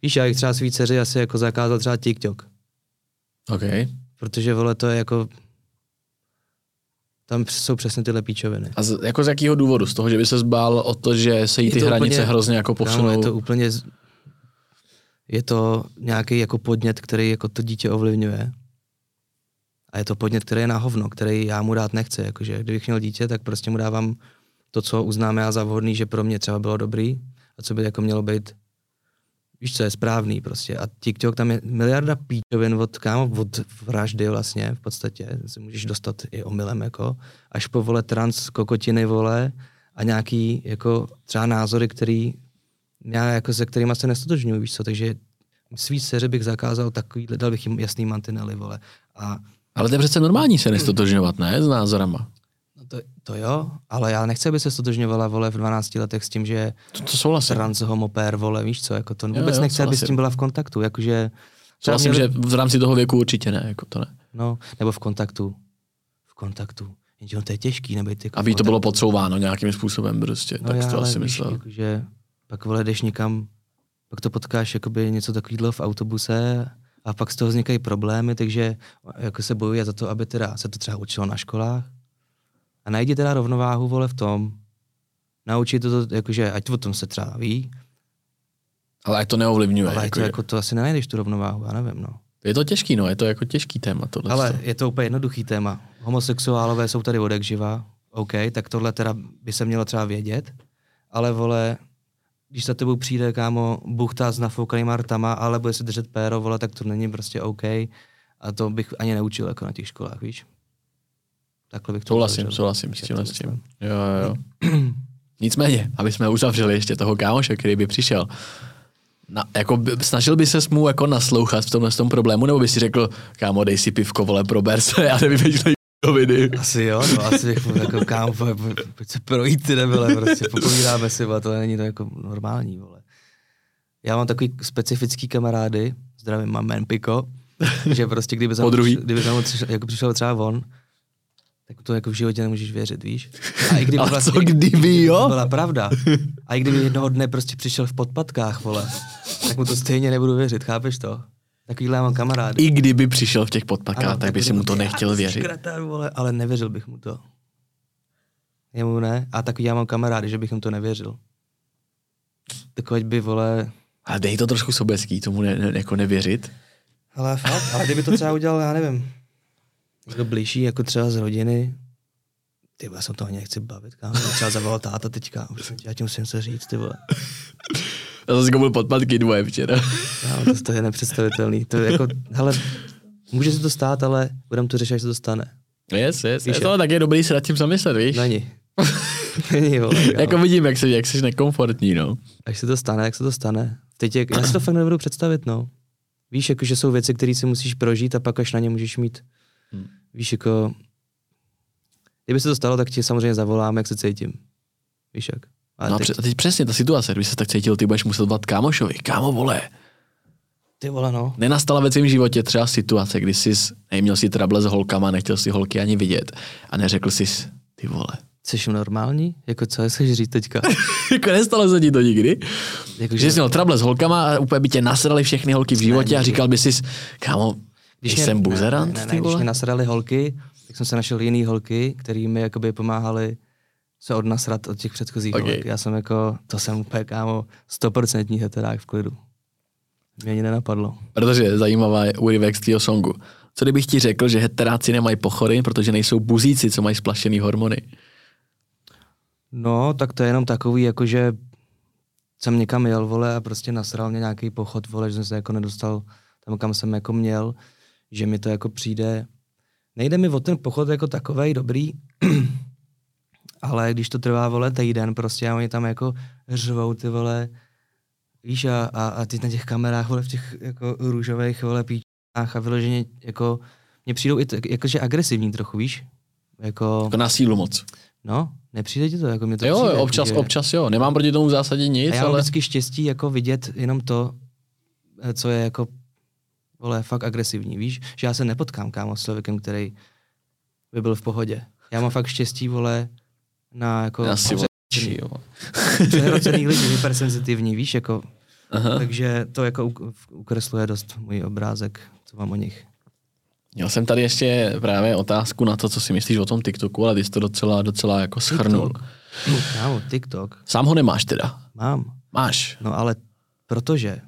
[SPEAKER 3] Víš, já bych třeba svý dceři asi jako zakázal třeba TikTok.
[SPEAKER 2] OK.
[SPEAKER 3] Protože, vole, to je jako... Tam jsou přesně tyhle píčoviny.
[SPEAKER 2] A z, jako z jakého důvodu? Z toho, že by se zbál o to, že se jí ty hranice
[SPEAKER 3] úplně-
[SPEAKER 2] hrozně jako posunou?
[SPEAKER 3] je to úplně... Je to nějaký jako podnět, který jako to dítě ovlivňuje. A je to podnět, který je na hovno, který já mu dát nechci. Jakože kdybych měl dítě, tak prostě mu dávám to, co uznáme já za vhodný, že pro mě třeba bylo dobrý a co by jako mělo být víš, co je správný prostě. A TikTok tam je miliarda píčovin od, kámo, od vraždy vlastně v podstatě, se můžeš dostat i omylem jako, až po vole trans kokotiny vole a nějaký jako třeba názory, který já jako se kterýma se nestotožňuji, víš co, takže svý dceře bych zakázal takový, dal bych jim jasný mantinely, vole. A
[SPEAKER 2] Ale to je přece normální se nestotožňovat, ne? S názorama.
[SPEAKER 3] No to, to jo, ale já nechci, aby se stotožňovala, vole, v 12 letech s tím, že
[SPEAKER 2] To, to souhlasím.
[SPEAKER 3] trans homopér, vole, víš co, jako to vůbec
[SPEAKER 2] jo,
[SPEAKER 3] nechci, aby s
[SPEAKER 2] souhlasím.
[SPEAKER 3] tím byla v kontaktu, jakože
[SPEAKER 2] Souhlasím,
[SPEAKER 3] měli-
[SPEAKER 2] že v rámci toho věku určitě ne, jako to ne.
[SPEAKER 3] No, nebo v kontaktu. kontaktu. Jenže ono to je těžký, nebejt jako v
[SPEAKER 2] Aby to bylo podsouváno nějakým způsobem prostě, no tak
[SPEAKER 3] já,
[SPEAKER 2] to asi myslel.
[SPEAKER 3] Jakože pak vole jdeš někam, pak to potkáš jakoby něco takového v autobuse a pak z toho vznikají problémy, takže jako se bojuje za to, aby teda se to třeba učilo na školách. A najdi teda rovnováhu vole v tom, naučit to, to jakože ať o tom se třeba ví,
[SPEAKER 2] Ale ať to neovlivňuje.
[SPEAKER 3] ale
[SPEAKER 2] jako,
[SPEAKER 3] to, jako to asi nenajdeš tu rovnováhu, já nevím, no.
[SPEAKER 2] Je to těžký, no, je to jako těžký téma tohle.
[SPEAKER 3] Ale je to úplně jednoduchý téma. Homosexuálové jsou tady odek živa, OK, tak tohle teda by se mělo třeba vědět, ale vole, když za tebou přijde, kámo, buchta s nafoukanýma rtama, ale bude se držet péro, vole, tak to není prostě OK. A to bych ani neučil jako na těch školách, víš? Takhle bych to
[SPEAKER 2] Souhlasím,
[SPEAKER 3] uzavřel.
[SPEAKER 2] souhlasím s
[SPEAKER 3] to
[SPEAKER 2] s tím. Jo, jo. Nicméně, aby jsme uzavřeli ještě toho kámoše, který by přišel. Na, jako by, snažil by se mu jako naslouchat v tomhle tom problému, nebo by si řekl, kámo, dej si pivko, vole, prober se a nevymýšlej koviny.
[SPEAKER 3] Asi jo, no, asi bych mu jako kámo, pojď, se projít ty nebyle, prostě popovídáme si, vole, to není to jako normální, vole. Já mám takový specifický kamarády, zdravím, mám man Piko, že prostě kdyby za mnou kdyby za mnou přišel, jako přišel třeba on, tak to jako v životě nemůžeš věřit, víš? A i kdyby
[SPEAKER 2] A co kdyby,
[SPEAKER 3] To
[SPEAKER 2] jo?
[SPEAKER 3] byla pravda. A i kdyby jednoho dne prostě přišel v podpatkách, vole, tak mu to stejně nebudu věřit, chápeš to? Takovýhle já mám kamarády.
[SPEAKER 2] I kdyby přišel v těch podpakách,
[SPEAKER 3] Ano,
[SPEAKER 2] tak by si mu to nechtěl věřit.
[SPEAKER 3] Kreten, vole, ale nevěřil bych mu to. Jemu ne. A takový já mám kamarády, že bych jim to nevěřil. Takový by, vole,
[SPEAKER 2] A dej to trošku sobecký, tomu ne, ne, jako nevěřit.
[SPEAKER 3] ale fakt, ale kdyby to třeba udělal, já nevím, někdo blížší, jako třeba z rodiny, ty vole, já se o toho nechci bavit, kámo. Třeba zavolal táta teďka, já ti musím něco říct, ty vole.
[SPEAKER 2] Já jsem si koupil podpatky dvoje včera.
[SPEAKER 3] Kámo, to, to je nepředstavitelný. To je jako, hele, může se to stát, ale budeme to řešit, až se to stane.
[SPEAKER 2] Yes, yes,
[SPEAKER 3] Víš,
[SPEAKER 2] je to tak je dobrý se nad tím zamyslet, víš?
[SPEAKER 3] Není. Není, vole.
[SPEAKER 2] Jako vidím, jak, jsi, jak jsi nekomfortní, no.
[SPEAKER 3] Až se to stane, jak se to stane. Teď je, já si to fakt nebudu představit, no. Víš, jako, že jsou věci, které si musíš prožít a pak až na ně můžeš mít.
[SPEAKER 2] Hmm.
[SPEAKER 3] Víš, jako... Kdyby se to stalo, tak ti samozřejmě zavolám, jak se cítím. Víš jak? Ale
[SPEAKER 2] no a
[SPEAKER 3] teď,
[SPEAKER 2] a teď přesně ta situace, když se tak cítil, ty budeš muset volat kámošovi. Kámo, vole,
[SPEAKER 3] ty vole, no.
[SPEAKER 2] nenastala ve tvém životě třeba situace, kdy jsi neměl si trable s holkama, nechtěl si holky ani vidět a neřekl jsi, ty vole.
[SPEAKER 3] Jsi normální? Jako co chceš říct teďka?
[SPEAKER 2] jako nestalo se ti to nikdy?
[SPEAKER 3] Jako,
[SPEAKER 2] Že jsi měl trable s holkama a úplně by tě nasrali všechny holky v životě
[SPEAKER 3] Ne,
[SPEAKER 2] a říkal by si, kámo, když
[SPEAKER 3] mě-
[SPEAKER 2] jsem buzerant,
[SPEAKER 3] ne, ne,
[SPEAKER 2] ty
[SPEAKER 3] ne, když mě nasrali holky, tak jsem se našel jiný holky, který mi jakoby pomáhali se odnasrat od těch předchozích
[SPEAKER 2] Ok.
[SPEAKER 3] okay. holek. Já jsem jako, to jsem úplně kámo, stoprocentní heterák v klidu. Mě ani nenapadlo.
[SPEAKER 2] Protože je zajímavá je úryvek z tvýho songu. Co kdybych ti řekl, že heteráci nemají pochory, protože nejsou buzíci, co mají splašený hormony?
[SPEAKER 3] No, tak to je jenom takový, jako že jsem někam jel, vole, a prostě nasral mě nějaký pochod, vole, že jsem se jako nedostal tam, kam jsem jako měl, že mi to jako přijde, nejde mi o ten pochod jako takovej dobrý, ale když to trvá, vole, týden prostě a oni tam jako řvou ty, vole, víš, a, a, a ty na těch kamerách, vole, v těch jako růžových, vole, píčách a vyloženě jako, mně přijdou i tak, jakože agresivní trochu, víš, jako,
[SPEAKER 2] Jako na sílu moc.
[SPEAKER 3] no, nepřijde ti to, jako mě to
[SPEAKER 2] jo,
[SPEAKER 3] přijde,
[SPEAKER 2] občas,
[SPEAKER 3] že...
[SPEAKER 2] občas jo. Nemám proti tomu v zásadě nic,
[SPEAKER 3] A já
[SPEAKER 2] ale...
[SPEAKER 3] vždycky štěstí jako vidět jenom to, eh, co je jako vole, fakt agresivní, víš? Že já se nepotkám, kámo, s člověkem, který by byl v pohodě. Já mám fakt štěstí, vole, na jako
[SPEAKER 2] Já si
[SPEAKER 3] přehrocený- lidi, hypersenzitivní, víš, jako,
[SPEAKER 2] Aha.
[SPEAKER 3] takže to jako uk- ukresluje dost můj obrázek, co mám o nich.
[SPEAKER 2] Měl jsem tady ještě právě otázku na to, co si myslíš o tom TikToku, ale ty jsi to docela, docela jako schrnul.
[SPEAKER 3] TikTok. Kámo, TikTok
[SPEAKER 2] Sám ho nemáš teda.
[SPEAKER 3] mám,
[SPEAKER 2] Máš.
[SPEAKER 3] no ale protože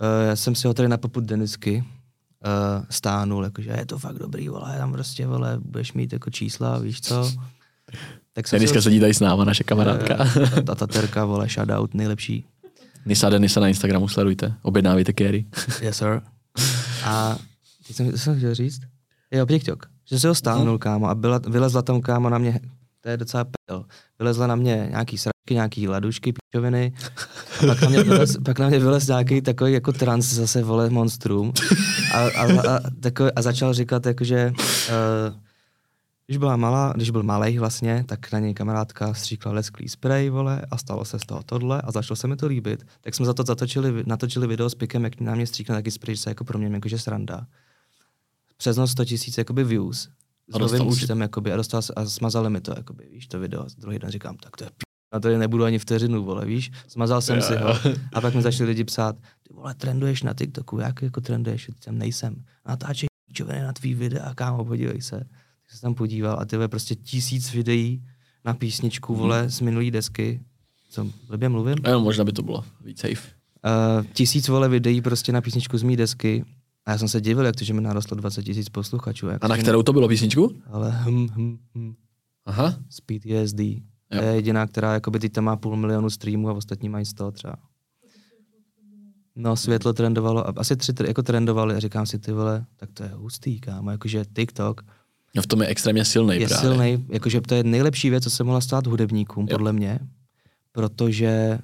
[SPEAKER 3] uh, já jsem si ho tady na poput Denisky uh, stánul, jakože je to fakt dobrý, vole, tam prostě, vole, budeš mít jako čísla, víš co. Tak jsem
[SPEAKER 2] Dneska
[SPEAKER 3] si
[SPEAKER 2] sedí tady s náma, naše kamarádka.
[SPEAKER 3] Eh, ta, ta taterka, vole, shoutout, nejlepší.
[SPEAKER 2] Nisa Denisa na Instagramu sledujte, objednávejte Kerry.
[SPEAKER 3] Yes, sir. A teď jsem, co jsem chtěl říct? Jo, TikTok. Že se ho stáhnul, kámo, a byla, vylezla tam, kámo, na mě, to je docela pedel, vylezla na mě nějaký sračky, nějaký ladušky, píčoviny, pak na mě vylez, pak na mě vylez nějaký takový jako trans zase, vole, monstrum. A, a, a, takový, a začal říkat, jakože, uh, když byla malá, když byl malý vlastně, tak na něj kamarádka stříkla lesklý spray, vole, a stalo se z toho tohle a začalo se mi to líbit. Tak jsme za to zatočili, natočili video s pikem, jak na mě stříkne taky spray, že se jako pro mě jakože sranda. Přes noc 100 tisíc jakoby views. s novým
[SPEAKER 2] si-
[SPEAKER 3] účtem, jakoby, a, dostal, a smazali mi to, jakoby, víš, to video. Druhý den říkám, tak to je na to nebudu ani vteřinu, vole, víš. Smazal jsem
[SPEAKER 2] Jo,
[SPEAKER 3] si
[SPEAKER 2] jo.
[SPEAKER 3] ho. A pak mi začali lidi psát, ty vole, trenduješ na TikToku, jak jako trenduješ, tam nejsem. Natáčej čoviny na tvý videa, kámo, podívej se. Tak jsem se tam podíval a ty vole, prostě tisíc videí na písničku, vole, z minulý desky. Co, blbě mluvím?
[SPEAKER 2] No, možná by to bylo víc safe.
[SPEAKER 3] Uh, tisíc vole videí prostě na písničku z mý desky. A já jsem se divil, jak to, že mi narostlo 20 tisíc posluchačů. Jak
[SPEAKER 2] A na
[SPEAKER 3] že
[SPEAKER 2] kterou to bylo písničku?
[SPEAKER 3] Ale hm, hm, hm,
[SPEAKER 2] Aha.
[SPEAKER 3] z PTSD. To je jediná, která jakoby teď tam má půl milionu streamů a ostatní mají 100 třeba. No, světlo trendovalo, a asi tři jako trendovali a říkám si, ty vole, tak to je hustý, kámo, jakože TikTok
[SPEAKER 2] No v tom je extrémně silný
[SPEAKER 3] je
[SPEAKER 2] právě.
[SPEAKER 3] silný, jakože to je nejlepší věc, co se mohla stát hudebníkům,
[SPEAKER 2] Jo.
[SPEAKER 3] podle mě, protože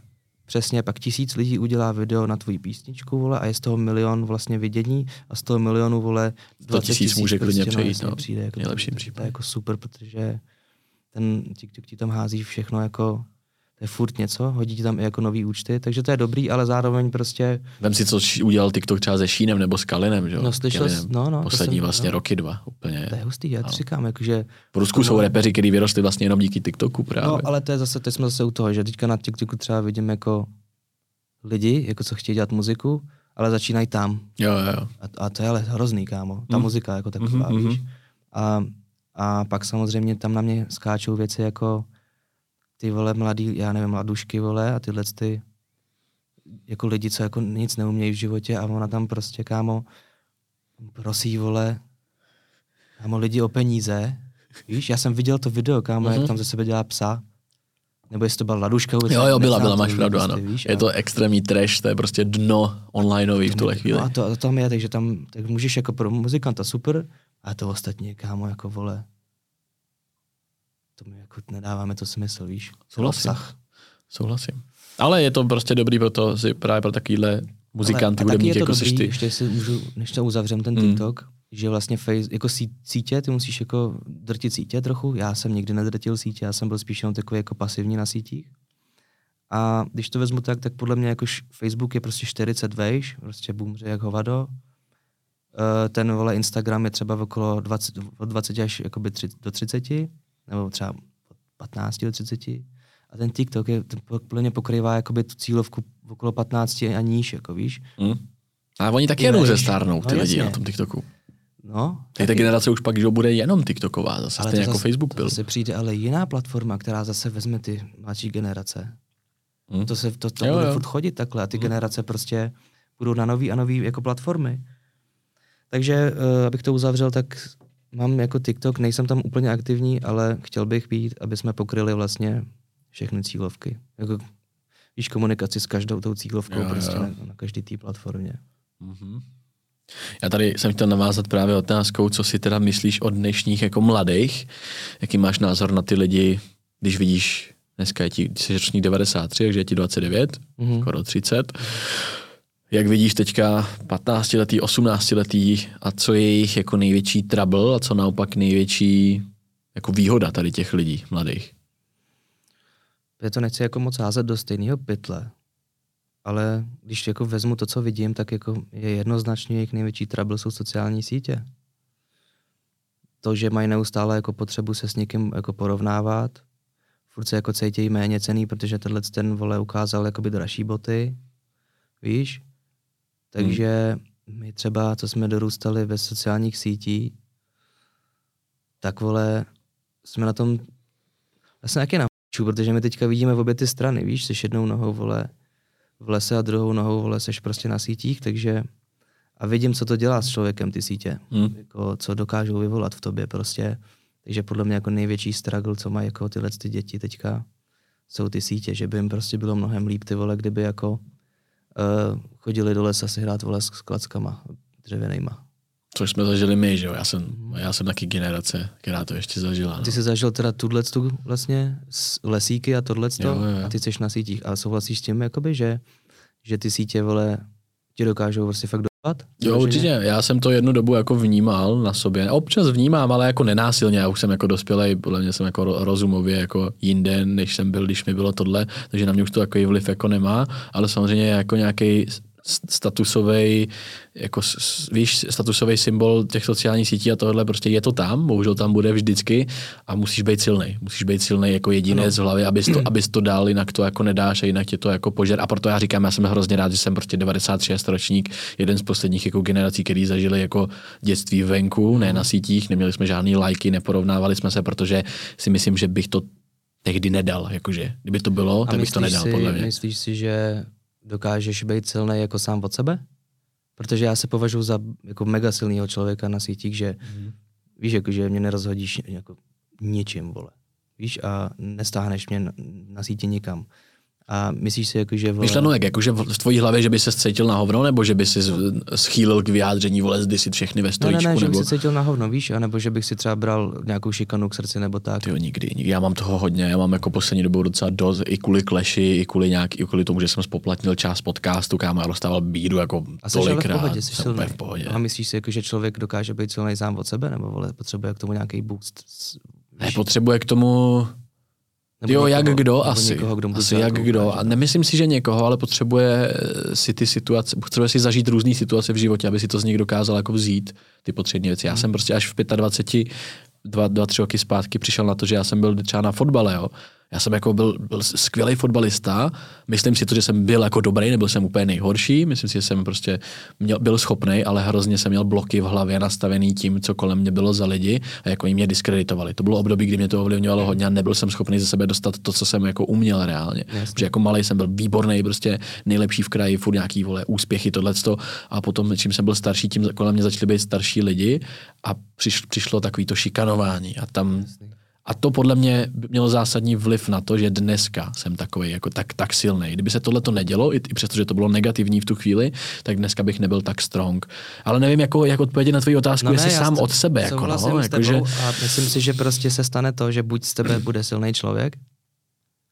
[SPEAKER 3] přesně pak tisíc lidí udělá video na tvoji písničku, vole, a je z toho milion vlastně vidění a z toho milionu, vole, 20
[SPEAKER 2] tisíc může klidně přejít,
[SPEAKER 3] jasně,
[SPEAKER 2] no.
[SPEAKER 3] přijde, jako
[SPEAKER 2] Nejlepším
[SPEAKER 3] to, to,
[SPEAKER 2] případě.
[SPEAKER 3] je jako super, protože ten TikTok ti tam hází všechno jako, je furt něco, hodí ti tam i jako nový účty, takže to je dobrý, ale zároveň prostě,
[SPEAKER 2] Vem si, co udělal TikTok třeba se Šínem nebo s Kalinem, že jo?
[SPEAKER 3] No, slyšel jsi- no, no,
[SPEAKER 2] Poslední
[SPEAKER 3] jsem-
[SPEAKER 2] vlastně
[SPEAKER 3] no.
[SPEAKER 2] roky dva, úplně.
[SPEAKER 3] to je hustý, já ti říkám, jakože
[SPEAKER 2] V Rusku jsou repeři, kteří vyrostli vlastně jenom díky TikToku právě.
[SPEAKER 3] No, ale to je zase, teď jsme zase u toho, že teďka na TikToku třeba vidím jako lidi, jako co chtějí dělat muziku, ale začínají tam.
[SPEAKER 2] Jo, jo, jo.
[SPEAKER 3] A, a to je ale hrozný, kámo. Ta
[SPEAKER 2] Mm.
[SPEAKER 3] muzika jako taková,
[SPEAKER 2] Mhm,
[SPEAKER 3] víš. A, a pak samozřejmě tam na mě skáčou věci jako ty vole mladý, já nevím, mladušky, vole, a tyhle ty jako lidi, co jako nic neumějí v životě a ona tam prostě, kámo, prosí, vole, kámo, lidi o peníze. Víš, já jsem viděl to video, kámo,
[SPEAKER 2] Mhm.
[SPEAKER 3] jak tam ze sebe dělá psa. Nebo jestli to byla laduška.
[SPEAKER 2] Jo, jo, byla, byla, máš pravdu,
[SPEAKER 3] prostě,
[SPEAKER 2] ano.
[SPEAKER 3] víš,
[SPEAKER 2] Je
[SPEAKER 3] a-
[SPEAKER 2] to extrémní trash, to je prostě dno onlineový v tuhle chvíli.
[SPEAKER 3] No a to, to tam je, takže tam tak můžeš jako pro muzikanta super, a to ostatní, kámo, jako vole, to mi jako nedáváme to smysl, víš.
[SPEAKER 2] Souhlasím.
[SPEAKER 3] Obsah.
[SPEAKER 2] Souhlasím. Ale je to prostě dobrý pro to, si právě pro takovýhle muzikanty,
[SPEAKER 3] taky
[SPEAKER 2] hudebníky,
[SPEAKER 3] je to
[SPEAKER 2] jako
[SPEAKER 3] dobrý,
[SPEAKER 2] ty.
[SPEAKER 3] ještě si můžu, než to uzavřem ten
[SPEAKER 2] Hmm.
[SPEAKER 3] TikTok, že vlastně face, jako sí, sítě, ty musíš jako drtit sítě trochu. Já jsem nikdy nedrtil sítě, já jsem byl spíš jenom takový jako pasivní na sítích. A když to vezmu tak, tak podle mě jako š- Facebook je prostě 40 vejš, prostě boomře jak hovado. Eh, Ten vole Instagram je třeba okolo 20, od 20 až jakoby tři, do 30, nebo třeba od 15 do 30. A ten TikTok je, ten mě pokrývá jakoby tu cílovku okolo 15 a níž, jako víš.
[SPEAKER 2] Hm? A oni taky jenom
[SPEAKER 3] vejš.
[SPEAKER 2] zestárnou, ty
[SPEAKER 3] No,
[SPEAKER 2] lidi
[SPEAKER 3] jasně.
[SPEAKER 2] na tom TikToku.
[SPEAKER 3] No,
[SPEAKER 2] Teď ta generace už pak, že bude jenom TikToková, zase stejně
[SPEAKER 3] to
[SPEAKER 2] jako
[SPEAKER 3] zase,
[SPEAKER 2] Facebook
[SPEAKER 3] to
[SPEAKER 2] byl.
[SPEAKER 3] zase přijde ale jiná platforma, která zase vezme ty mladší generace.
[SPEAKER 2] Hm?
[SPEAKER 3] To se to, to
[SPEAKER 2] Jo,
[SPEAKER 3] bude
[SPEAKER 2] jo.
[SPEAKER 3] furt chodit takhle a ty generace prostě budou na nový a nový jako platformy. Takže, uh, abych to uzavřel, tak mám jako TikTok, nejsem tam úplně aktivní, ale chtěl bych být, aby jsme pokryli vlastně všechny cílovky. Jako, víš, komunikaci s každou tou cílovkou
[SPEAKER 2] Jo,
[SPEAKER 3] prostě
[SPEAKER 2] jo.
[SPEAKER 3] na, na každý té platformě.
[SPEAKER 2] Mhm. Já tady jsem chtěl navázat právě otázkou, co si teda myslíš o dnešních jako mladých, jaký máš názor na ty lidi, když vidíš, dneska je ti, jsi ročník 93, takže je ti 29,
[SPEAKER 3] Mhm.
[SPEAKER 2] skoro 30. Jak vidíš teďka 15 letý, 18 letý a co je jejich jako největší trouble a co naopak největší jako výhoda tady těch lidí mladých?
[SPEAKER 3] Já to nechci jako moc házet do stejného pytle, ale když jako vezmu to, co vidím, tak jako je jednoznačně jejich největší trouble jsou sociální sítě. To, že mají neustále jako potřebu se s někým jako porovnávat, furt se jako cítějí méně cený, protože tenhle ten vole ukázal jakoby dražší boty, víš? Takže my třeba, co jsme dorůstali ve sociálních sítích, tak vole, jsme na tom, já jsem taky na f***ču, protože my teďka vidíme v obě ty strany, víš, jsi jednou nohou, vole, v lese a druhou nohou, vole, seš prostě na sítích, takže a vidím, co to dělá s člověkem, ty sítě,
[SPEAKER 2] Hm?
[SPEAKER 3] jako, co dokážou vyvolat v tobě prostě, takže podle mě jako největší struggle, co mají jako tyhle ty děti teďka, jsou ty sítě, že by jim prostě bylo mnohem líp, ty vole, kdyby jako chodili do lesa si hrát, vole, s, s klackama dřevěnejma.
[SPEAKER 2] Což jsme zažili my, že jo? Já jsem, já jsem taky generace, která to ještě zažila. No.
[SPEAKER 3] Ty jsi zažil teda tuhle tu vlastně s lesíky a tohle a ty jsi na sítích a souhlasíš s tím, jakoby, že, že ty sítě, vole, ti dokážou prostě fakt?
[SPEAKER 2] Jo, určitě. Já jsem to jednu dobu jako vnímal na sobě. Občas vnímám, ale jako nenásilně. Já už jsem jako dospělej, podle mě jsem jako ro- rozumově jako jinde, než jsem byl, když mi bylo tohle, takže na mě už to takový vliv jako nemá, ale samozřejmě jako nějaký statusový, jako, víš, statusový symbol těch sociálních sítí a tohle prostě je to tam, bohužel tam bude vždycky a musíš být silný. Musíš být silný jako jedinec no. v hlavě, abys to, abys to dal, jinak to jako nedáš a jinak tě to jako požer. A proto já říkám, já jsem hrozně rád, že jsem prostě 96 ročník, jeden z posledních jako generací, který zažili jako dětství venku, ne na sítích, neměli jsme žádný lajky, neporovnávali jsme se, protože si myslím, že bych to tehdy nedal, jakože. Kdyby to bylo, tak bych to nedal,
[SPEAKER 3] si,
[SPEAKER 2] podle mě.
[SPEAKER 3] Myslíš si, že dokážeš být silný jako sám od sebe? Protože já se považuji za jako mega silného člověka na sítích, že mm. víš, jako, že mě nerozhodíš jako ničím, vole. Víš, a nestáhneš mě na, na sítě nikam. A myslíš si, jako, že...
[SPEAKER 2] Vole... Myšleno jak, jako, že v tvojí hlavě, že by se cítil na hovno, nebo že by si schýlil k vyjádření, vole, zdy si všechny ve stojíčku,
[SPEAKER 3] ne, ne, ne,
[SPEAKER 2] nebo...
[SPEAKER 3] že bych se cítil na hovno, víš, anebo že bych si třeba bral nějakou šikanu k srdci, nebo tak.
[SPEAKER 2] Jo, nikdy, nikdy. Já mám toho hodně, já mám jako poslední dobou docela dost, i kvůli kleši, i kvůli nějak, i kvůli tomu, že jsem spoplatnil část podcastu, kámo, já dostával bídu jako
[SPEAKER 3] a jsi
[SPEAKER 2] tolikrát.
[SPEAKER 3] v pohodě, jsi
[SPEAKER 2] silný. v pohodě.
[SPEAKER 3] A myslíš si, jako, že člověk dokáže být silný sám od sebe, nebo vole, potřebuje k tomu nějaký boost?
[SPEAKER 2] Ne, potřebuje k tomu nebo jo, někoho, jak kdo asi. Někoho, kdo asi jak kdo. A nemyslím si, že někoho, ale potřebuje si ty situace, potřebuje si zažít různé situace v životě, aby si to z nich dokázal jako vzít, ty potřebné věci. Já hmm. jsem prostě až v 25, dva, dva, tři roky zpátky přišel na to, že já jsem byl třeba na fotbale, jo. Já jsem jako byl, byl skvělý fotbalista, myslím si to, že jsem byl jako dobrý, nebyl jsem úplně nejhorší, myslím si, že jsem prostě měl, byl schopný, ale hrozně jsem měl bloky v hlavě nastavený tím, co kolem mě bylo za lidi a jako jim mě diskreditovali. To bylo období, kdy mě to ovlivňovalo hodně a nebyl jsem schopný ze sebe dostat to, co jsem jako uměl reálně. Jasně. Protože jako malý jsem byl výborný, prostě nejlepší v kraji, furt nějaký vole úspěchy, tohleto. A potom, čím jsem byl starší, tím kolem mě začali být starší lidi a přiš, přišlo takový to šikanování a tam Jasně a to podle mě mělo zásadní vliv na to, že dneska jsem takový jako tak, tak silný. Kdyby se tohle to nedělo, i, i přesto, že to bylo negativní v tu chvíli, tak dneska bych nebyl tak strong. Ale nevím, jako, jak odpovědět na tvoji otázku, no ne, jestli sám od sebe. Jako, no,
[SPEAKER 3] jako, že... A myslím si, že prostě se stane to, že buď z tebe bude silný člověk,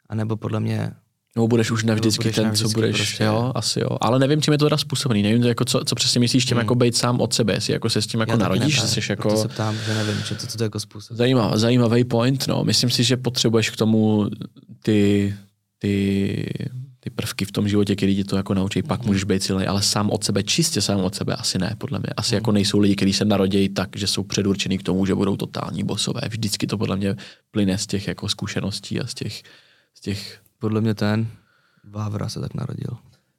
[SPEAKER 3] anebo podle mě
[SPEAKER 2] nebo budeš už navždycky budeš ten, navždycky co budeš, prostě. jo, asi jo. Ale nevím, čím je to teda způsobený. Nevím, jako co, co přesně myslíš tím, hmm. jako být sám od sebe, jestli jako se s tím jako Já narodíš,
[SPEAKER 3] ne,
[SPEAKER 2] jsi jako...
[SPEAKER 3] Se ptám, že nevím, že to, to, to jako způsob.
[SPEAKER 2] Zajímavý, zajímavý point, no. Myslím si, že potřebuješ k tomu ty, ty, ty prvky v tom životě, který ti to jako naučí, pak mm. můžeš být silný, ale sám od sebe, čistě sám od sebe, asi ne, podle mě. Asi mm. jako nejsou lidi, kteří se narodějí tak, že jsou předurčený k tomu, že budou totální bosové. Vždycky to podle mě plyne z těch jako zkušeností a z těch, z těch
[SPEAKER 3] podle mě ten Vávra se tak narodil.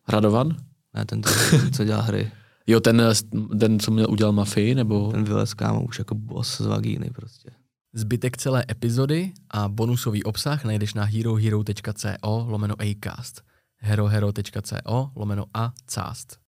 [SPEAKER 2] Radovan?
[SPEAKER 3] Ne, ten, co dělá hry.
[SPEAKER 2] Jo, ten, ten co měl udělal mafii, nebo?
[SPEAKER 3] Ten vylez kámo už jako boss z vagíny prostě.
[SPEAKER 1] Zbytek celé epizody a bonusový obsah najdeš na herohero.co lomeno acast herohero.co lomeno a cast.